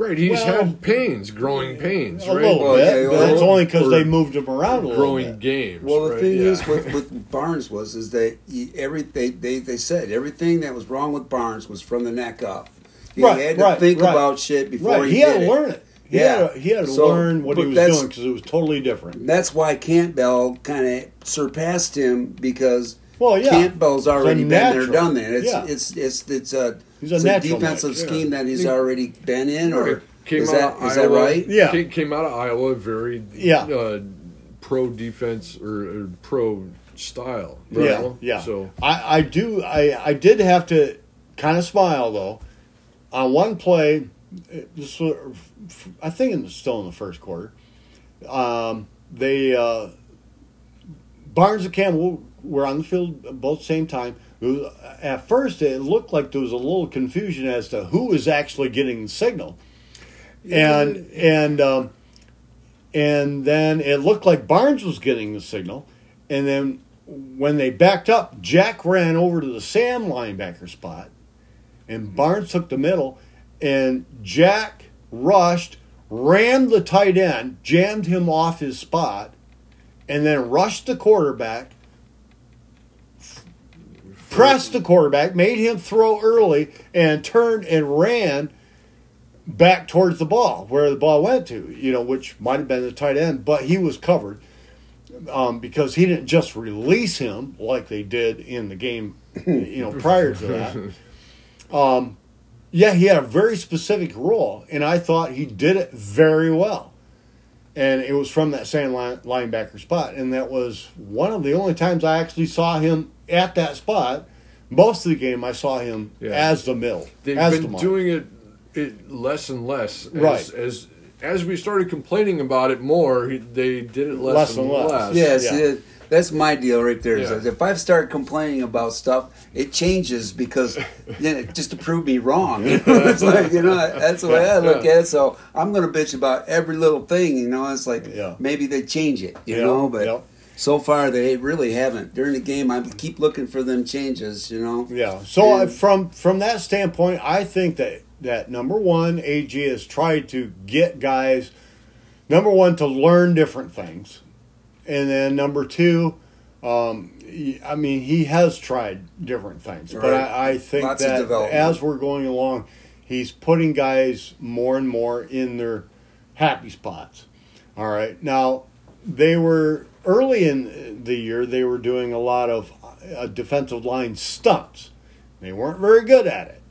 Right. He's Well- had pains, growing pains, A right? little Well, bit. yeah, but well, that's only because they moved him around a little growing bit. games. Well, the right? thing yeah. is with, with Barnes was is that he, every they, they they said everything that was wrong with Barnes was from the neck up. He Right, had to right, think right. about shit before Right, he, he, had did to learn it. He Yeah. had to, he had to So, learn what he was doing because it was totally different. That's why Campbell kind of surpassed him because Well, yeah. Campbell's already been there, done that. It's Yeah. it's it's it's a, He's a it's natural defensive mix, yeah. scheme that he's He- already been in, or Came is out that of is that Iowa. right? Yeah. Came, came out of Iowa, very Yeah. uh, pro defense or, or pro style. you Yeah, yeah. So I, I do. I, I did have to kind of smile though. On one play, this was, I think it was still in the first quarter. Um, they uh, Barnes and Campbell were on the field both same time. At first, it looked like there was a little confusion as to who was actually getting the signal, and and um, and then it looked like Barnes was getting the signal, and then when they backed up, Jack ran over to the Sam linebacker spot, and Barnes took the middle, and Jack rushed, rammed the tight end, jammed him off his spot, and then rushed the quarterback, pressed the quarterback, made him throw early, and turned and ran back towards the ball where the ball went to, you know, which might have been the tight end, but he was covered um, because he didn't just release him like they did in the game, you know, prior to that. <laughs> Um, yeah, he had a very specific role, and I thought he did it very well. And it was from that same line, linebacker spot, and that was one of the only times I actually saw him at that spot. Most of the game, I saw him Yeah. as the mill. they've as the been mark. doing it, it less and less. As, Right. As as we started complaining about it more, they did it less, Less and and less. less. Yes, Yeah. it- that's my deal right there. Yeah. If I start complaining about stuff, it changes because <laughs> you know, just to prove me wrong. You <laughs> know, it's like you know that's the way I look at it. So I'm going to bitch about every little thing. You know, it's like Yeah. maybe they change it. You Yeah, know, but yeah. So far they really haven't. During the game, I keep looking for them changes. You know. Yeah. So I, And- from from that standpoint, I think that that number one, AG has tried to get guys number one to learn different things, and then number two, um, I mean, he has tried different things, but I, I think Lots that as we're going along, he's putting guys more and more in their happy spots. All right. Now, they were early in the year, they were doing a lot of uh, defensive line stunts. They weren't very good at it.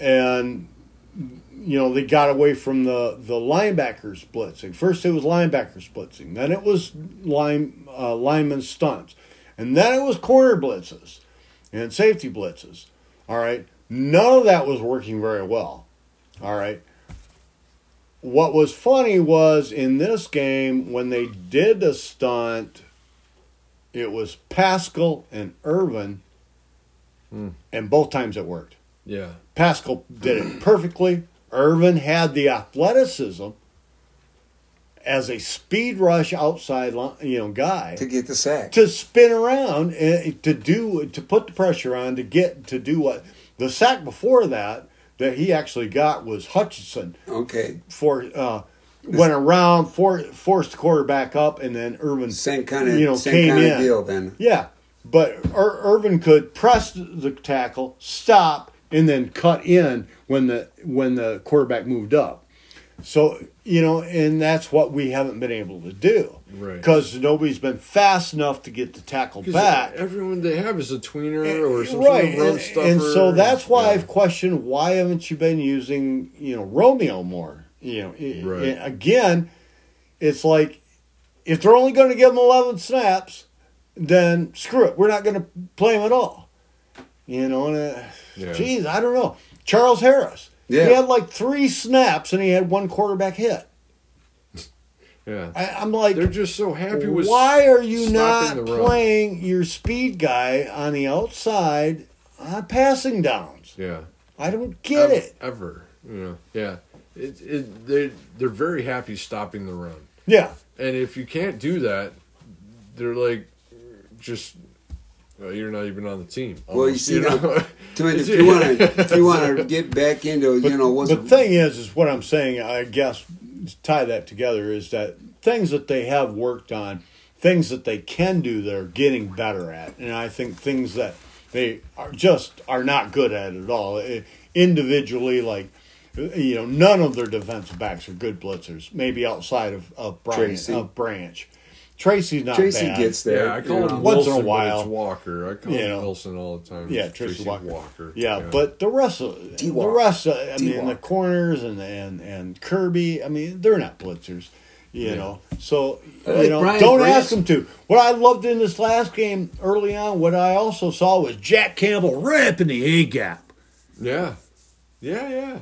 And, you know, they got away from the, the linebackers blitzing. First, it was linebackers blitzing. Then it was line, uh, lineman stunts. And then it was corner blitzes and safety blitzes. All right. None of that was working very well. All right. What was funny was in this game when they did the stunt, it was Paschal and Irvin, Hmm. and both times it worked. Yeah. Paschal did it perfectly. Irvin had the athleticism as a speed rush outside, li- you know, guy to get the sack. to spin around and to do to put the pressure on to get to do what the sack before that that he actually got was Hutchinson. Okay, for uh, went around for, forced the quarterback up and then Irvin same kind of you know same came kind in. of deal then. yeah. But Ir- Irvin could press the tackle stop and then cut in when the when the quarterback moved up so you know and that's what we haven't been able to do Right. because nobody's been fast enough to get the tackle back Everyone they have is a tweener or some right, sort of and, and so that's why Yeah. I've questioned why haven't you been using you know Romeo more? You know, Right. Again, it's like if they're only going to give him eleven snaps, then screw it, we're not going to play him at all. You know, and uh, Yeah. geez, I don't know. Charles Harris, Yeah. he had like three snaps and he had one quarterback hit. <laughs> Yeah. I, I'm like, They're just so happy with why are you not stopping the run. playing your speed guy on the outside on passing downs? Yeah. I don't get ever, it. ever. You know. Yeah. It, it they they're very happy stopping the run, Yeah, and if you can't do that, they're like, just. Well, you're not even on the team. Well, you almost, see, know? <laughs> to, if you want to, if you want <laughs> to get back into, you know, what's but the thing is, is what I'm saying. I guess to tie that together is that things that they have worked on, things that they can do, they're getting better at, and I think things that they are just are not good at at all. Individually, like you know, none of their defensive backs are good blitzers. Maybe outside of of Bryant, Tracy. of Branch. Tracy's not Tracy bad. gets there. yeah, I call you him know. Once in a Wilson, while. It's Walker. I call You him know. Wilson all the time. Yeah, It's Tracy, Walker. Walker. Yeah, but the rest of the T-Walk. rest, of, I mean, the corners and and and Kerby. I mean, they're not blitzers, you Yeah. know. So I like you know, Brian don't Branch. ask them to. What I loved in this last game early on, what I also saw was Jack Campbell ripping the A gap. yeah, yeah, yeah.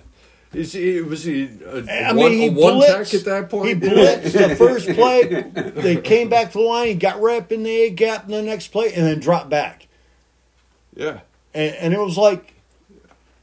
Is he was he a, I a mean, he a one blitzed. at that point? He blitzed the <laughs> first play. They came back to the line. He got right up in the A gap in the next play, and then dropped back. yeah. And, and it was like,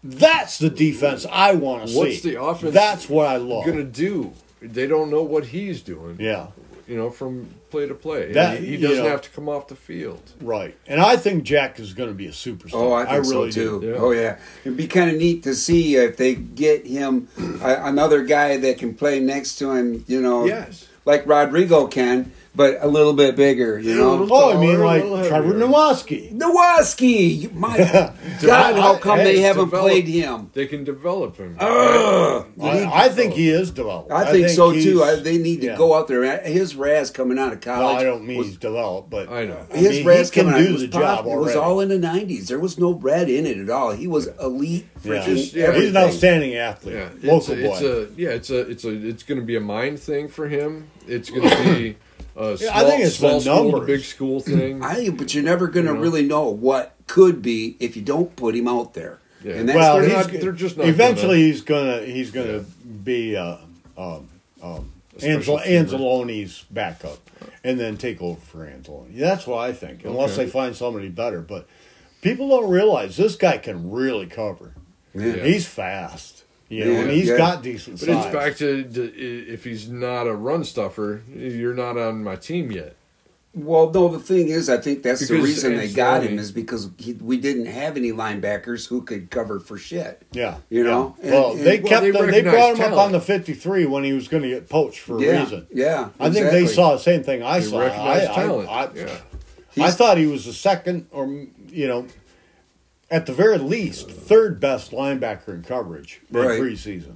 that's the defense I want to see. What's the offense That's what I love. Gonna do. They don't know what he's doing. Yeah. You know, from play to play. That- he, he doesn't know. have to come off the field. Right. And I think Jack is going to be a superstar. Oh, I think really so too. do. Yeah. Oh yeah, it'd be kind of neat to see if they get him uh, another guy that can play next to him. You know, Yes. like Rodrigo can, but a little bit bigger. You know, little- Oh, I mean, like Trevor heavier. Nowaske. Nowaske. My <laughs> God, how come they haven't develop- played him? They can develop him. Ugh. I, I think he is developed. I think, so he's- too. I, they need to yeah. go out there. His Raz coming out of No, college. I don't mean was- he's developed, but I know. I his mean, Raz he can coming out do was the pop- job It was all in the nineties. There was no red in it at all. He was elite. Yeah. Just- yeah, he's an outstanding athlete. Yeah, it's Local a, boy. it's a yeah, it's a it's a it's going to be a mind thing for him. It's going to be <coughs> a small, <clears throat> I think it's small the school to big school thing. I, but you're never going to You know? really know what could be if you don't put him out there. Yeah. And that's well, they're he's, not- they're just not eventually gonna- he's gonna he's gonna be uh, um, um, A Anzal- Anzalone's backup, and then take over for Anzalone. That's what I think, unless Okay. they find somebody better. But people don't realize this guy can really cover. Yeah. He's fast, you know, Yeah, and he's yeah. got decent But size. it's back to, to if he's not a run stuffer, you're not on my team yet. Well, no, the thing is, I think that's the reason they got funny. him is because he, we didn't have any linebackers who could cover for shit. yeah, You know? Yeah. well, And- they and- kept Well, they him, they brought him up on the fifty-three when he was going to get poached for a reason. yeah. I think they saw the same thing I They saw. recognize I, talent. I, I, yeah. I thought he was the second, or you know, at the very least, third best linebacker in coverage in preseason.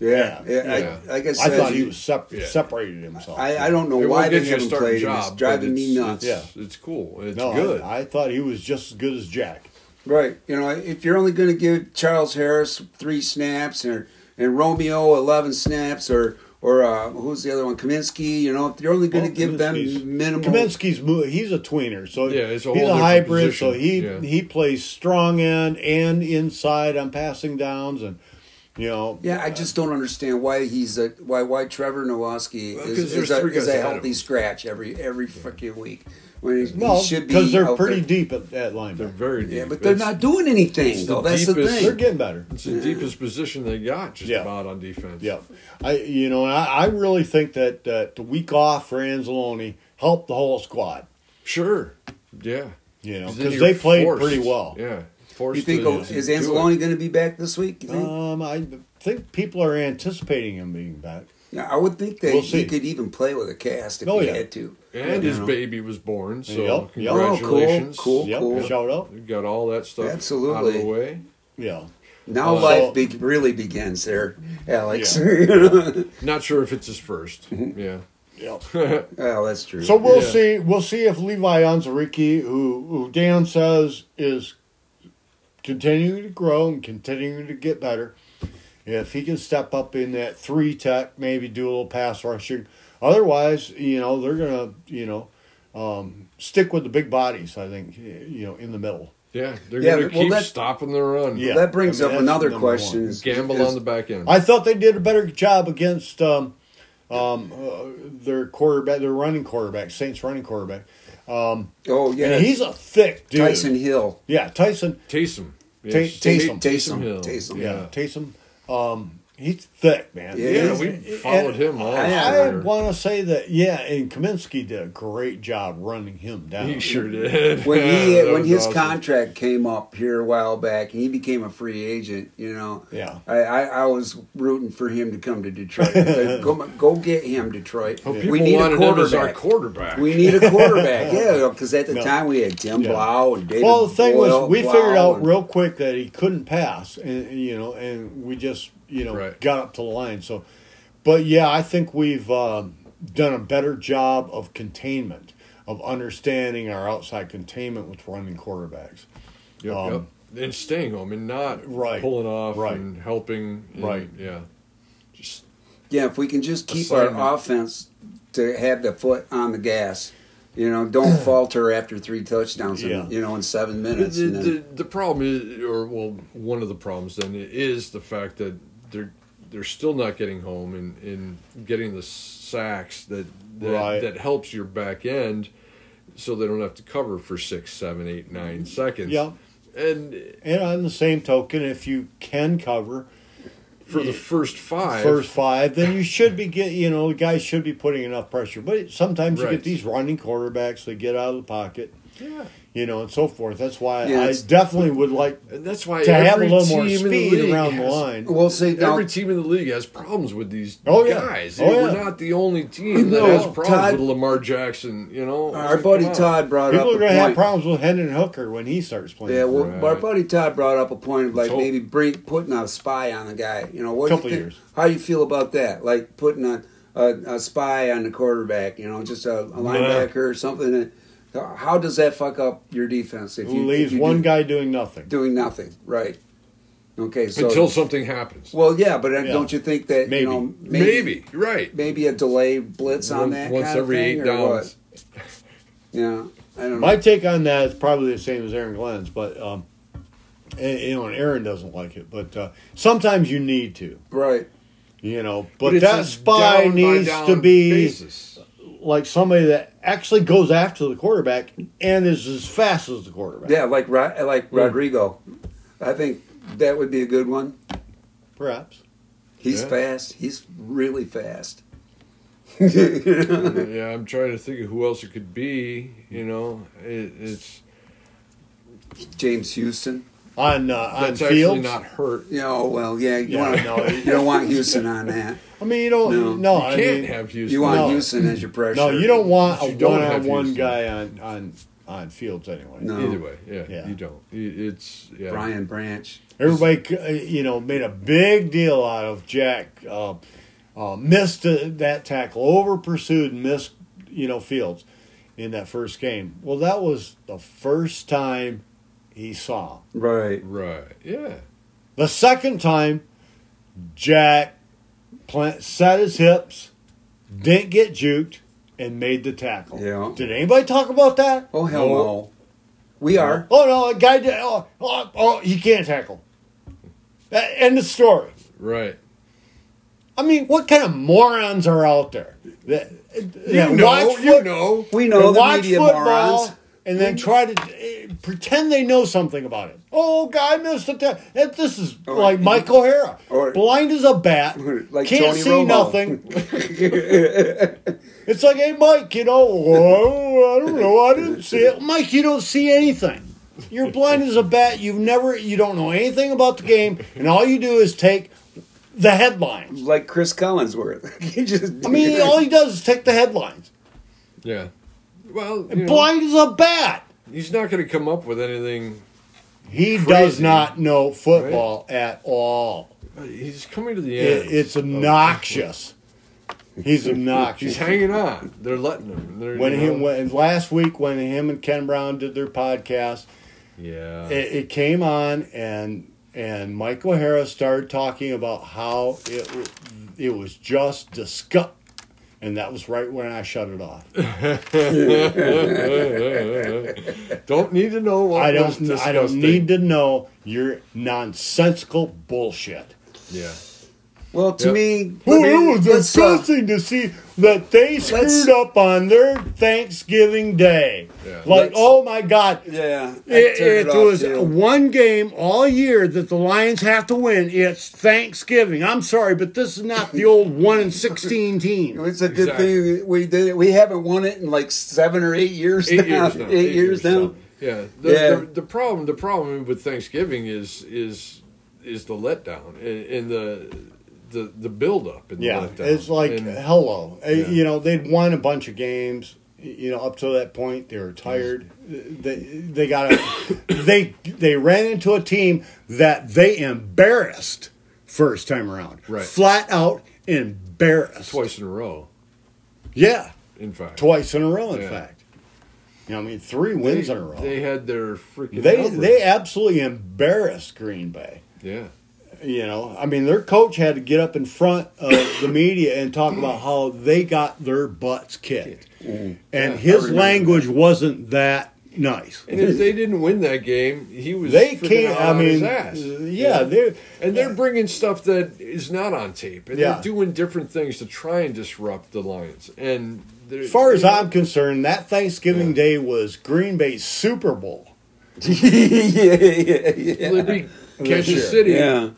Yeah, Yeah, yeah. yeah. I, like I I thought he was sep- Yeah. separated himself. I, I don't know It why won't they get you haven't starting played him. job. It's but driving me nuts. It's, it's cool. It's no, good. I, I thought he was just as good as Jack. Right. You know, if you're only going to give Charles Harris three snaps or and Romeo eleven snaps or or uh, who's the other one, Cominsky. You know, if you're only going to Well, give them Cominsky's- minimal. Cominsky's he's a tweener, so Yeah, it's a he's a different hybrid. So he Yeah. he plays strong end and inside on passing downs, and You know, Yeah, I just don't understand why he's a why why Trevor Nowaske Well, is, 'cause is, a, is a healthy scratch every every freaking week when he, well, he should be because they're pretty there. deep at, at They're very deep. Yeah, but they're It's- not doing anything it's though. the That's the thing. They're getting better. It's the deepest position they got, just Yeah. about on defense. Yeah, I you know I, I really think that that the week off for Anzalone helped the whole squad. Sure. Yeah. You know 'Cause then because they played forced- pretty well. Yeah. Forced You think to, oh, is. Anzalone going to be back this week? Um, I think people are anticipating him being back. Yeah, I would think that we'll he see. could even play with a cast if Oh, he yeah. had to. And his know? baby was born, so Yep, yep. congratulations. Oh, cool, Yep, cool. shout out. We got all that stuff out of Absolutely. the way. Yeah, Now Uh, life be- really begins there, Alex. <laughs> Not sure if it's his first. Mm-hmm. Yeah. yeah. <laughs> well, that's true. So we'll Yeah. see. We'll see if Levi Onwuzurike, who who Dan says is continuing to grow and continuing to get better, if he can step up in that three tech, maybe do a little pass rushing. Otherwise, you know they're gonna you know um, stick with the big bodies. I think you know in the middle. Yeah. They're Yeah, going to well, keep that- stopping the run. Yeah. that brings I mean, up another question: one. is, Gamble is- on the back end. I thought they did a better job against um, um, uh, their quarterback, their running quarterback, Saints running quarterback. Um, Oh yeah, and he's a thick dude. Tyson Hill. Yeah, Tyson. Taysom. Ta- Taysom. Taysom. Hill. Taysom. Yeah, Taysom. Um, he's thick, man. Yeah, Yeah, we followed him all I, I want to say that, yeah, and Cominsky did a great job running him down. He sure did. when he <laughs> That when his awesome. contract came up here a while back and he became a free agent, you know, Yeah. I, I, I was rooting for him to come to Detroit. go, <laughs> go get him, Detroit. Well, we need a wanted our quarterback. quarterback. We need a quarterback, <laughs> yeah, because at the No. time we had Tim Yeah. Blough and David. Well, the thing Boyle, was, we Blough figured out and- real quick that he couldn't pass, and you know, and we just you know Right. got up to the line. So, but yeah, I think we've um, done a better job of containment, of understanding our outside containment with running quarterbacks. Yep, Um, yep. And staying home and not Right, pulling off right. and helping. and- Right. Yeah. Just Yeah, if we can just keep Assignment. our offense to have the foot on the gas, you know, don't <clears throat> falter after three touchdowns, in, Yeah. you know, in seven the, minutes. the, and then- the, the problem is, or well, one of the problems then is the fact that they're they're still not getting home and, and getting the sacks that that, Right. that helps your back end, so they don't have to cover for six, seven, eight, nine seconds. Yeah, And and on the same token, if you can cover for the first five, first five, then you should be get you know the guys should be putting enough pressure. But sometimes you get these running quarterbacks that get out of the pocket, yeah, you know, and so forth. That's why Yeah, I definitely would like and that's why to have a little more team in the speed league around the line. we'll see. Now, Every team in the league has problems with these Oh, yeah. guys. Oh, We're not the only team that has problems Todd- with Lamar Jackson. You know, our buddy Todd brought People up are a going to have problems with Hendon Hooker when he starts playing. Yeah, well, Right. our buddy Todd brought up a point of like So- maybe bring putting a spy on the guy. You know, what do Couple you think? years. How do you feel about that? Like putting a, a, a spy on the quarterback. You know, just a, a linebacker or something. That, how does that fuck up your defense if you leaves if you one do- guy doing nothing. doing nothing? Right. Okay. So until something happens. well, yeah, but Yeah. don't you think that Maybe. you know maybe, you're right. maybe a delay blitz on that once kind every of thing eight or downs. what? <laughs> Yeah, I don't know. My take on that is probably the same as Aaron Glenn's, but um, and, you know, and Aaron doesn't like it. But uh, sometimes you need to, right. you know. But, it's that spy needs to be basis. Like somebody that actually goes after the quarterback and is as fast as the quarterback. Yeah, like like hmm. Rodrigo. I think that would be a good one. perhaps. He's Yeah. fast. He's really fast. <laughs> yeah, I'm trying to think of who else it could be. You know, it, it's James Houston. On uh, on that's actually fields. not hurt. You know, well, yeah, you, Yeah, want, no, you don't want <laughs> Houston on that. I mean, you don't. No. No, You I can't mean, have Houston. You want No. Houston as your pressure. no, you don't want a you don't have one-on-one Houston. guy on on on fields anyway. No. Either way, yeah, Yeah. you don't. It- It's yeah. Brian Branch. Everybody, uh, you know, made a big deal out of Jack. Uh, uh, missed uh, that tackle, over pursued, missed, you know, Fields in that first game. Well, that was the first time he saw. Right. Right. Yeah. The second time, Jack plant, set his hips, didn't get juked, and made the tackle. Yeah. Did anybody talk about that? Oh hell No. no. We are. Oh no, a guy did. Oh, oh, oh he can't tackle. Uh, End of story. Right. I mean, what kind of morons are out there that, You that know. watch you know. We know the watch media football morons. And then try to eh, pretend they know something about it. Oh, guy missed a ta- and This is Or- like Mike O'Hara, or- blind as a bat, Like can't Tony see Romo. nothing. <laughs> It's like, hey, Mike, you know, oh, I don't know, I didn't see it. Mike, you don't see anything. You're blind as a bat. You've never, you don't know anything about the game, and all you do is take the headlines. like Chris Collinsworth. <laughs> he just I mean, <laughs> all he does is take the headlines. Yeah. Well, you know, Blind as a bat. he's not going to come up with anything. He does not know football at all. Uh, he's coming to the It, end. it's obnoxious. He's obnoxious. He's hanging on. They're letting him. They're, when him when last week when him and Ken Brown did their podcast, yeah. it, it came on and and Michael O'Hara started talking about how it it was just disgust, and that was right when I shut it off. <laughs> don't need to know what I don't I don't need to know your nonsensical bullshit. Yeah. Well, to Yep. me, Oh, me- it was let's, uh, disgusting to see that they screwed up on their Thanksgiving Day. Yeah. Like, oh my God. yeah, I It, it off, was too. one game all year that the Lions have to win. It's Thanksgiving. I'm sorry, but this is not the old one in sixteen team. It's a good Exactly. thing we did. We haven't won it in like seven or eight years Eight now. years now. Eight, years, now. Yeah. The, Yeah. The, the problem the problem with Thanksgiving is is is the letdown and, and the the the build up and Yeah, the it's like And- hello. Yeah. You know, they'd won a bunch of games. You know, up to that point, they were tired. They they got a, <coughs> they they ran into a team that they embarrassed first time around. Right. flat out embarrassed. twice in a row. Yeah, In fact, twice in a row. In Yeah. fact, you know, I mean, three they, wins in a row. They had their freaking. They number. they absolutely embarrassed Green Bay. yeah. You know, I mean, their coach had to get up in front of <coughs> the media and talk about how they got their butts kicked, mm. and Yeah, his remember language wasn't that nice. And if they didn't win that game, he was They can't. out I mean, ass. yeah, they're And they're bringing stuff that is not on tape, and Yeah. they're doing different things to try and disrupt the Lions. And As far as I'm concerned, that Thanksgiving Day was Green Bay's Super Bowl. <laughs> yeah, yeah, yeah. they Kansas year. City. yeah.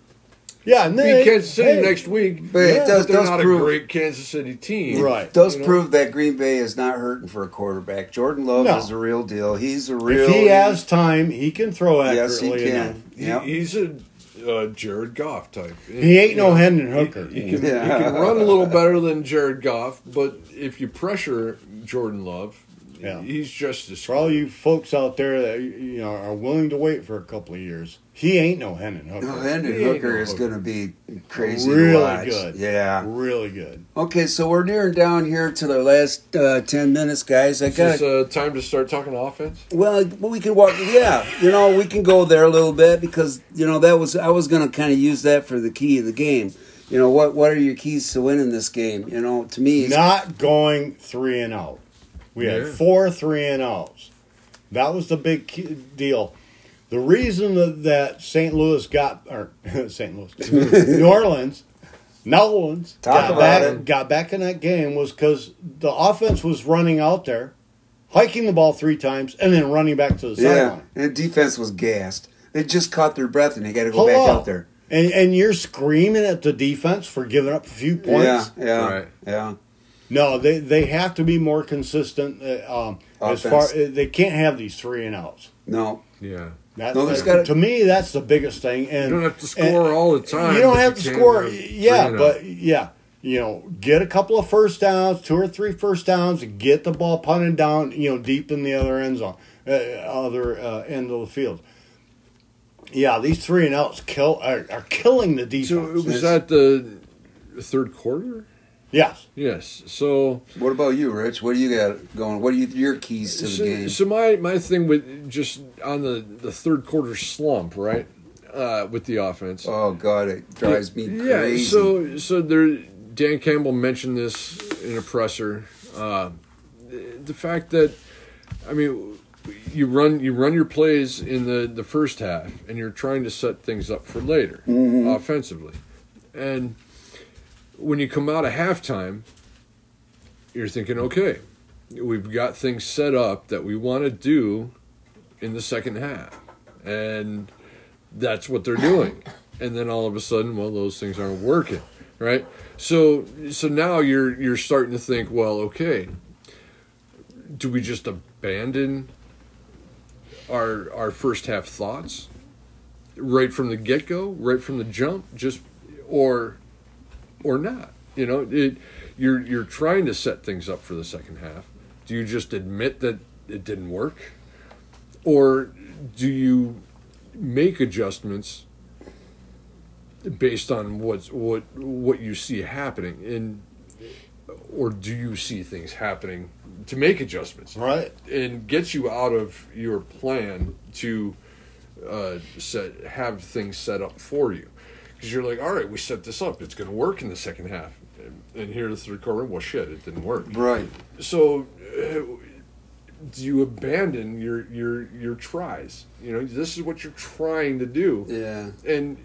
Yeah, and Beat Kansas City hey, next week. But it Yeah, does- they're does not prove- a great Kansas City team. Right. Does You know? prove that Green Bay is not hurting for a quarterback. Jordan Love No. is the real deal. He's a real. If he has time, he can throw accurately. yes, he can. enough. He- He's a uh, Jared Goff type. He ain't You no know, Hendon Hooker. He, he can, Yeah. he can run a little better than Jared Goff, but if you pressure Jordan Love, Yeah. he's just as For all you folks out there that you know are willing to wait for a couple of years, he ain't no Hendon Hooker. No, Hendon He Hooker no is going to be crazy. to really watch. good. Yeah. really good. Okay, so we're nearing down here to the last uh, ten minutes, guys. I Is got this uh, time to start talking offense? Well, we can walk. Yeah, you know, we can go there a little bit because you know that was I was going to kind of use that for the key of the game. You know what? What are your keys to winning this game? You know, to me, Not going three and out. We had Yeah. four three and outs. That was the big key deal. The reason that, that St. Louis got or <laughs> St. Louis, <laughs> New Orleans, New Orleans got back it. got back in that game was because the offense was running out there, hiking the ball three times, and then running back to the yeah, sideline. and the defense was gassed. They just caught their breath and they got to go back out there. And and you're screaming at the defense for giving up a few points. Yeah, yeah, Right. yeah. No, they they have to be more consistent. Uh, um, as Offense. far they can't have these three and outs. No, Yeah. That, No, there's that- gotta- to me, that's the biggest thing. And You don't have to score all the time. You don't but have to score. have Yeah, but out. yeah, you know, get a couple of first downs, two or three first downs, get the ball punted down. You know, deep in the other end zone, uh, other uh, end of the field. Yeah, these three and outs kill are, are killing the defense. So was that the third quarter? Yes, Yes. So What about you, Rich? What do you got going? What are you, your keys to the so, game? so my my thing with just on the the third quarter slump, right? Uh, with the offense. oh God, it drives me Yeah. So so there, Dan Campbell mentioned this in a presser. Uh, the, the fact that, I mean, you run you run your plays in the the first half, and you're trying to set things up for later Mm-hmm. offensively. And when you come out of halftime, you're thinking, okay, we've got things set up that we want to do in the second half. And that's what they're doing. And then all of a sudden, well, those things aren't working, right? So so now you're you're starting to think, well, okay, do we just abandon our our first half thoughts right from the get go, right from the jump, just or or not? You know, it, you're you're trying to set things up for the second half. Do you just admit that it didn't work, or do you make adjustments based on what's what what you see happening and or do you see things happening to make adjustments Right. and get you out of your plan to uh, set have things set up for you because you're like all right we set this up. It's going to work in the second half. And, and here the third quarter well shit it didn't work. Right. so uh, do you abandon your your your tries? You know this is what you're trying to do. Yeah. and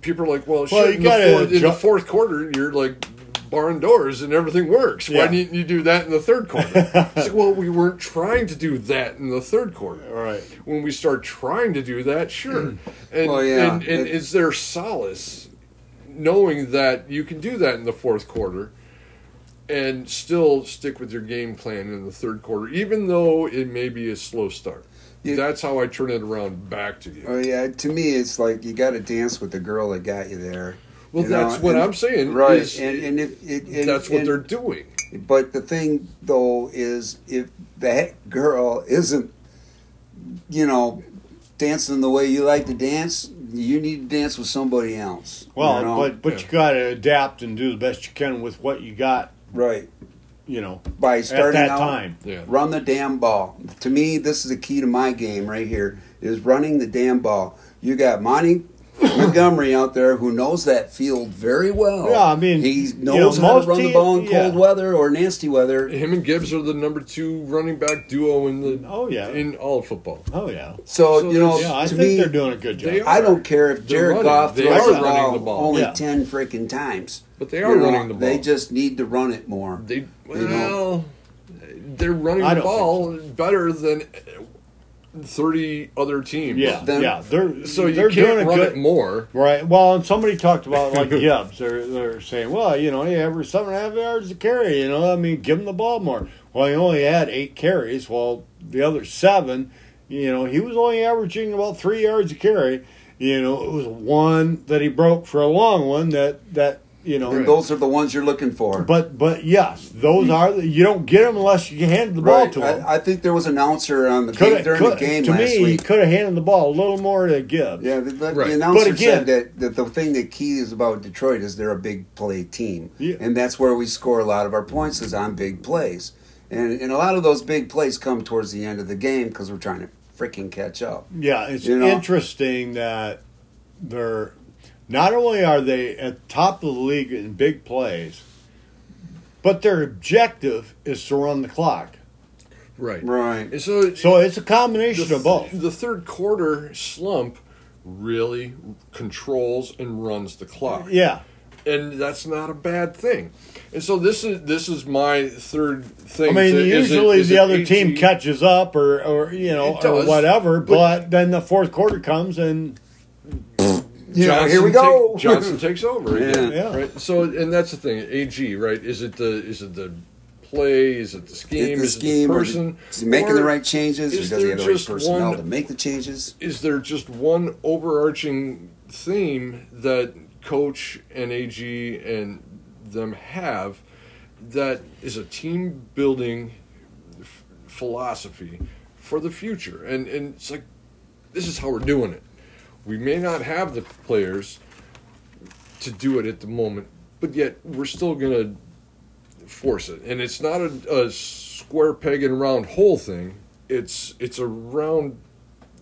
people are like, well, Well, shit, you in, the fourth, in the fourth quarter, you're like barring doors and everything works. Why didn't you do that in the third quarter? it's like, well, we weren't trying to do that in the third quarter. Right. When we start trying to do that, sure. Mm. And, Well, yeah, and, and it- is there solace knowing that you can do that in the fourth quarter and still stick with your game plan in the third quarter, even though it may be a slow start? Yeah. That's how I turn it around back to you. Oh yeah. To me, it's like you got to dance with the girl that got you there. Well, you know, that's what and- I'm saying. Right. is- and and if it, and, that's what and- they're doing. But the thing though is, if that girl isn't, you know, dancing the way you like to dance, you need to dance with somebody else. Well, you know? but but Yeah. you got to adapt and do the best you can with what you got. right You know, by starting that out, time. Yeah. run the damn ball. To me, this is the key to my game right here: is running the damn ball. You got Monty Montgomery out there who knows that field very well. Yeah, I mean, he you knows know, how to run the ball in yeah. cold weather or nasty weather. Him and Gibbs are the number two running back duo in the Oh, yeah. in all of football. oh yeah, So, So you know, yeah. I to think me, they're doing a good job. I don't care if They're Jared running. Goff They throws are the running ball, the ball. only Yeah. ten freaking times. But they You are know, running the ball. They just need to run it more. they well, you know. they're running the don't think ball better than thirty other teams. Yeah, Then- yeah. They're So you they're can't doing a run good it more. Right. Well, and somebody talked about like <laughs> Gibbs. They're they're saying, well, you know, he averaged seven and a half yards to carry. You know, I mean, give him the ball more. Well, he only had eight carries. Well, the other seven, you know, he was only averaging about three yards a carry. You know, it was one that he broke for a long one that that you know. And those are the ones you're looking for. But but yes, those are the, you don't get them unless you hand the ball right. to him. I, I think there was an announcer on the game, Coulda- during coulda- the game to last me, he week. could have handed the ball a little more to Gibbs. Yeah, the, the, Right. the announcer But again- said that, that the thing that key is about Detroit is they're a big play team, Yeah. and that's where we score a lot of our points is on big plays, and and a lot of those big plays come towards the end of the game because we're trying to freaking catch up. Yeah, it's You know? interesting that they're not only are they at the top of the league in big plays, but their objective is to run the clock. Right. Right. And so So it's a combination the, of both. the third quarter slump really controls and runs the clock. Yeah, and that's not a bad thing. And so this is this is my third thing. I mean, to- usually is the it other team catches up or, or you know or whatever, but- but, then the fourth quarter comes and You know, here we go. take- Johnson takes over again. Yeah. Right. So and that's the thing. AG. Right. Is it the is it the play? Is it the scheme? Is the is it the or person? is he making Or the right changes, or is does he there have the right just personnel one- to make the changes? Is there just one overarching theme that coach and AG and them have that is a team building f- philosophy for the future? And and it's like this is how we're doing it. We may not have the players to do it at the moment, but yet we're still going to force it. And it's not a, a square peg and round hole thing. It's it's a round.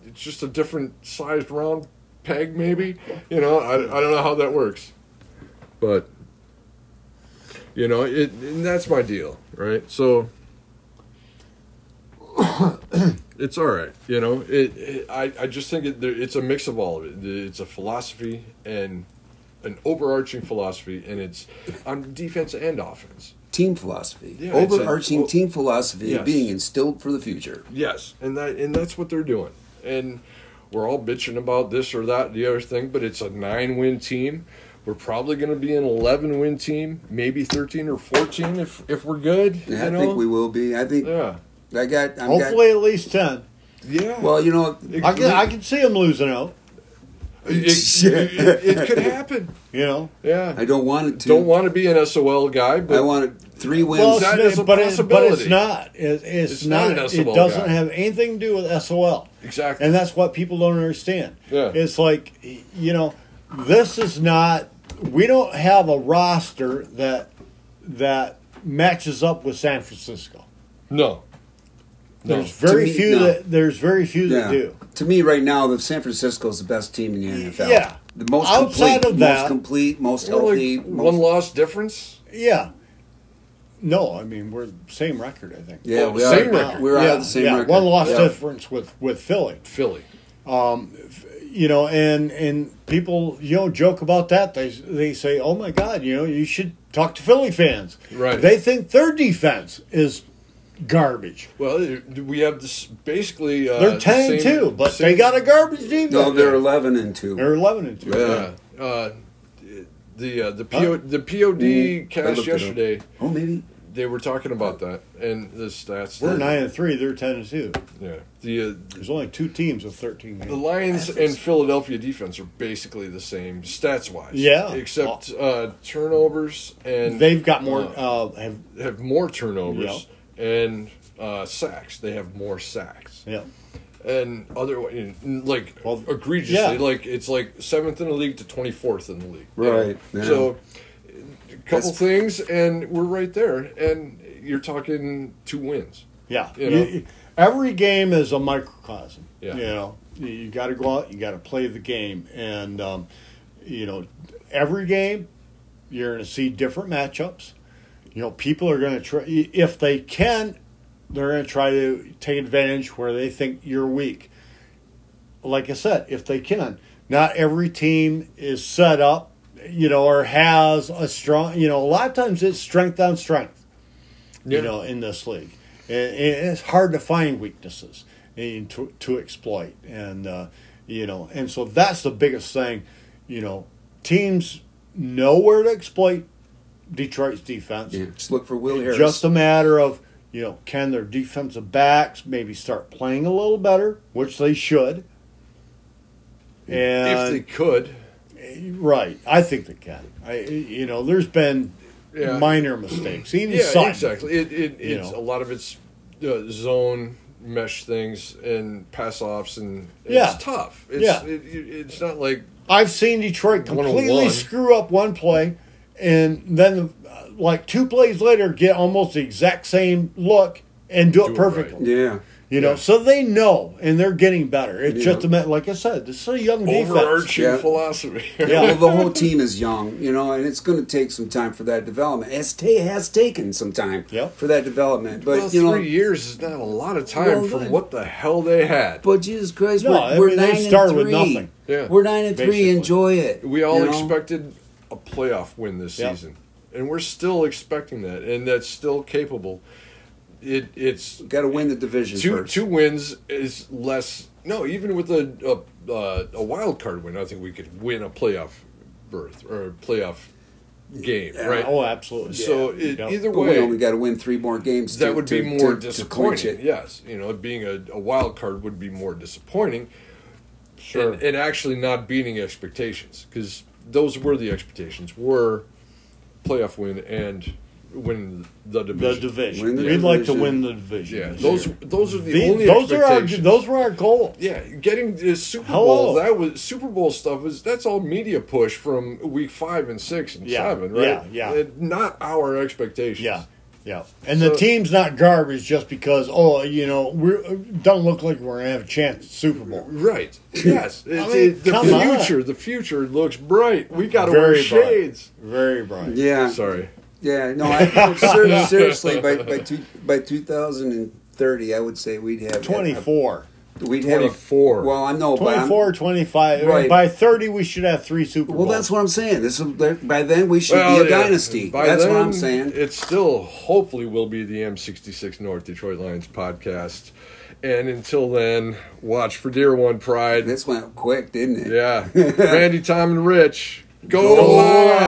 It's just a different sized round peg, maybe. You know, I, I don't know how that works, but you know, it and that's my deal, right? So. It's all right, you know. It, it I, I just think it, it's a mix of all of it. It's a philosophy and an overarching philosophy, and it's on defense and offense. Team philosophy, Yeah, it's a- overarching well- team philosophy Yes. being instilled for the future. Yes, and that and that's what they're doing. And we're all bitching about this or that, the other thing, but it's a nine-win team. We're probably going to be an eleven-win team, maybe thirteen or fourteen if if we're good. You I know? think we will be. I think yeah, I got. I'm Hopefully, at least ten. yeah. Well, you know, I can I can see them losing out. it, it, it, it could happen. You know, Yeah, I don't want it to. don't want to be an SOL guy, but I want three wins. well, that it's, a but, it, but it's not. It, it's, It's not not. an it doesn't guy. have anything to do with SOL. exactly. And that's what people don't understand. Yeah. It's like, you know, this is not we don't have a roster that that matches up with San Francisco. no, no. There's very me, few no. that there's very few that do. To me, right now, the San Francisco is the best team in the NFL. Yeah. the most Outside complete, of that- most complete, most We're healthy. like most, one loss difference. Yeah. No, I mean we're same record, I think. yeah, Oh, we same are. record. We're yeah, the same yeah, record. One loss Yeah. difference with with Philly. Philly. Um, you know, and and people, you know, joke about that. They they say, "Oh my God, you know, you should talk to Philly fans." Right. They think their defense is garbage. Well, we have this basically. Uh, They're the ten and same- two, but same- they got a garbage defense. No, they're eleven and two. They're eleven and two. Yeah. Yeah. Uh, the uh, the PO, the POD Mm, I cast looked it up. yesterday, Oh, maybe. they were talking about that and the stats. We're nine and three. They're ten and two. Yeah. The uh, There's only two teams of thirteen. the Games. Lions and Philadelphia defense are basically the same stats wise. Yeah. Except uh, turnovers and They've got more. uh, Uh, have have more turnovers and uh, sacks. They have more sacks. yeah. and other like Well, egregiously yeah. like it's like seventh in the league to 24th in the league? Right, yeah. so a couple That's- things and we're right there and you're talking two wins Yeah. You know? You- every game is a microcosm. Yeah. You know, you, you got to go out, you got to play the game. And, um, you know, every game, you're going to see different matchups. You know, people are going to try, if they can, they're going to try to take advantage where they think you're weak. Like I said, if they can. Not every team is set up, you know, or has a strong, you know, a lot of times it's strength on strength Yeah. you know, in this league. And, it's hard to find weaknesses and to, to exploit. And, uh, you know, and so that's the biggest thing. You know, teams know where to exploit Detroit's defense. Yeah, just look for Will Harris. Just a matter of, you know, can their defensive backs maybe start playing a little better, which they should. And if they could right, I think they can. I, you know, there's been Yeah. minor mistakes. Even yeah Sutton. exactly it, it it's know. a lot of it's uh, zone mesh things and pass offs and it's Yeah. tough it's Yeah. it, it- it's not like I've seen Detroit completely screw up one play, and then uh, like two plays later get almost the exact same look and do, Do it it perfectly. yeah. You know, Yeah. so they know and they're getting better. It's Yeah. just a matter, like I said, this is a young defense. overarching Yeah. philosophy <laughs> Yeah. Well, the whole team is young, you know, and it's going to take some time for that development. It's ta- has taken some time Yep. for that development, but well, you know, three years is not a lot of time Well, from what the hell they had. but Jesus Christ, No, we're, I we're mean, they nine started and with three. nothing. Yeah. We're nine and three. Enjoy it. We all you know? expected a playoff win this Yep. season, and we're still expecting that, and that's still capable. It it's Got to win the division two first. two wins is less. No, even with a a, uh, a wild card win, I think we could win a playoff berth or a playoff game, right? Oh, absolutely. So it, Yep. either But we way, only got to win three more games. that to- would to- be more to- to disappointing. it. Yes, you know, being a, a wild card would be more disappointing. Sure. and, and actually not beating expectations because those were the expectations were playoff win and win the division. the division. division. The We'd like to win the division. Yeah, those year. those are the, The- only those are our those were our goals. yeah, getting the Super Hello. Bowl. That was Super Bowl stuff. Is that's all media push from week five and six and Yeah, seven, right? yeah, yeah. And not our expectations. Yeah, yeah. And So- the team's not garbage just because oh you know we don't look like we're gonna have a chance at Super Bowl. Right. <laughs> Yes. It's, mean, it- the come on. future. The future looks bright. We got to wear Very bright. shades. Very bright. Yeah, Sorry. yeah. No, I, <laughs> seriously, by by two, by 2030, I would say we'd have Twenty four. We'd have a- 24. well, I know, but I'm- 24, 25. Right. By 30, we should have three Super Bowls. Well, that's what I'm saying. This is by then we should Well, be a yeah, dynasty. by That's what then, I'm saying. It still hopefully will be the M66 North Detroit Lions podcast. And until then, watch for deer One Pride. This went quick, didn't it? Yeah. <laughs> Randy, Tom, and Rich. Go, Go Lions!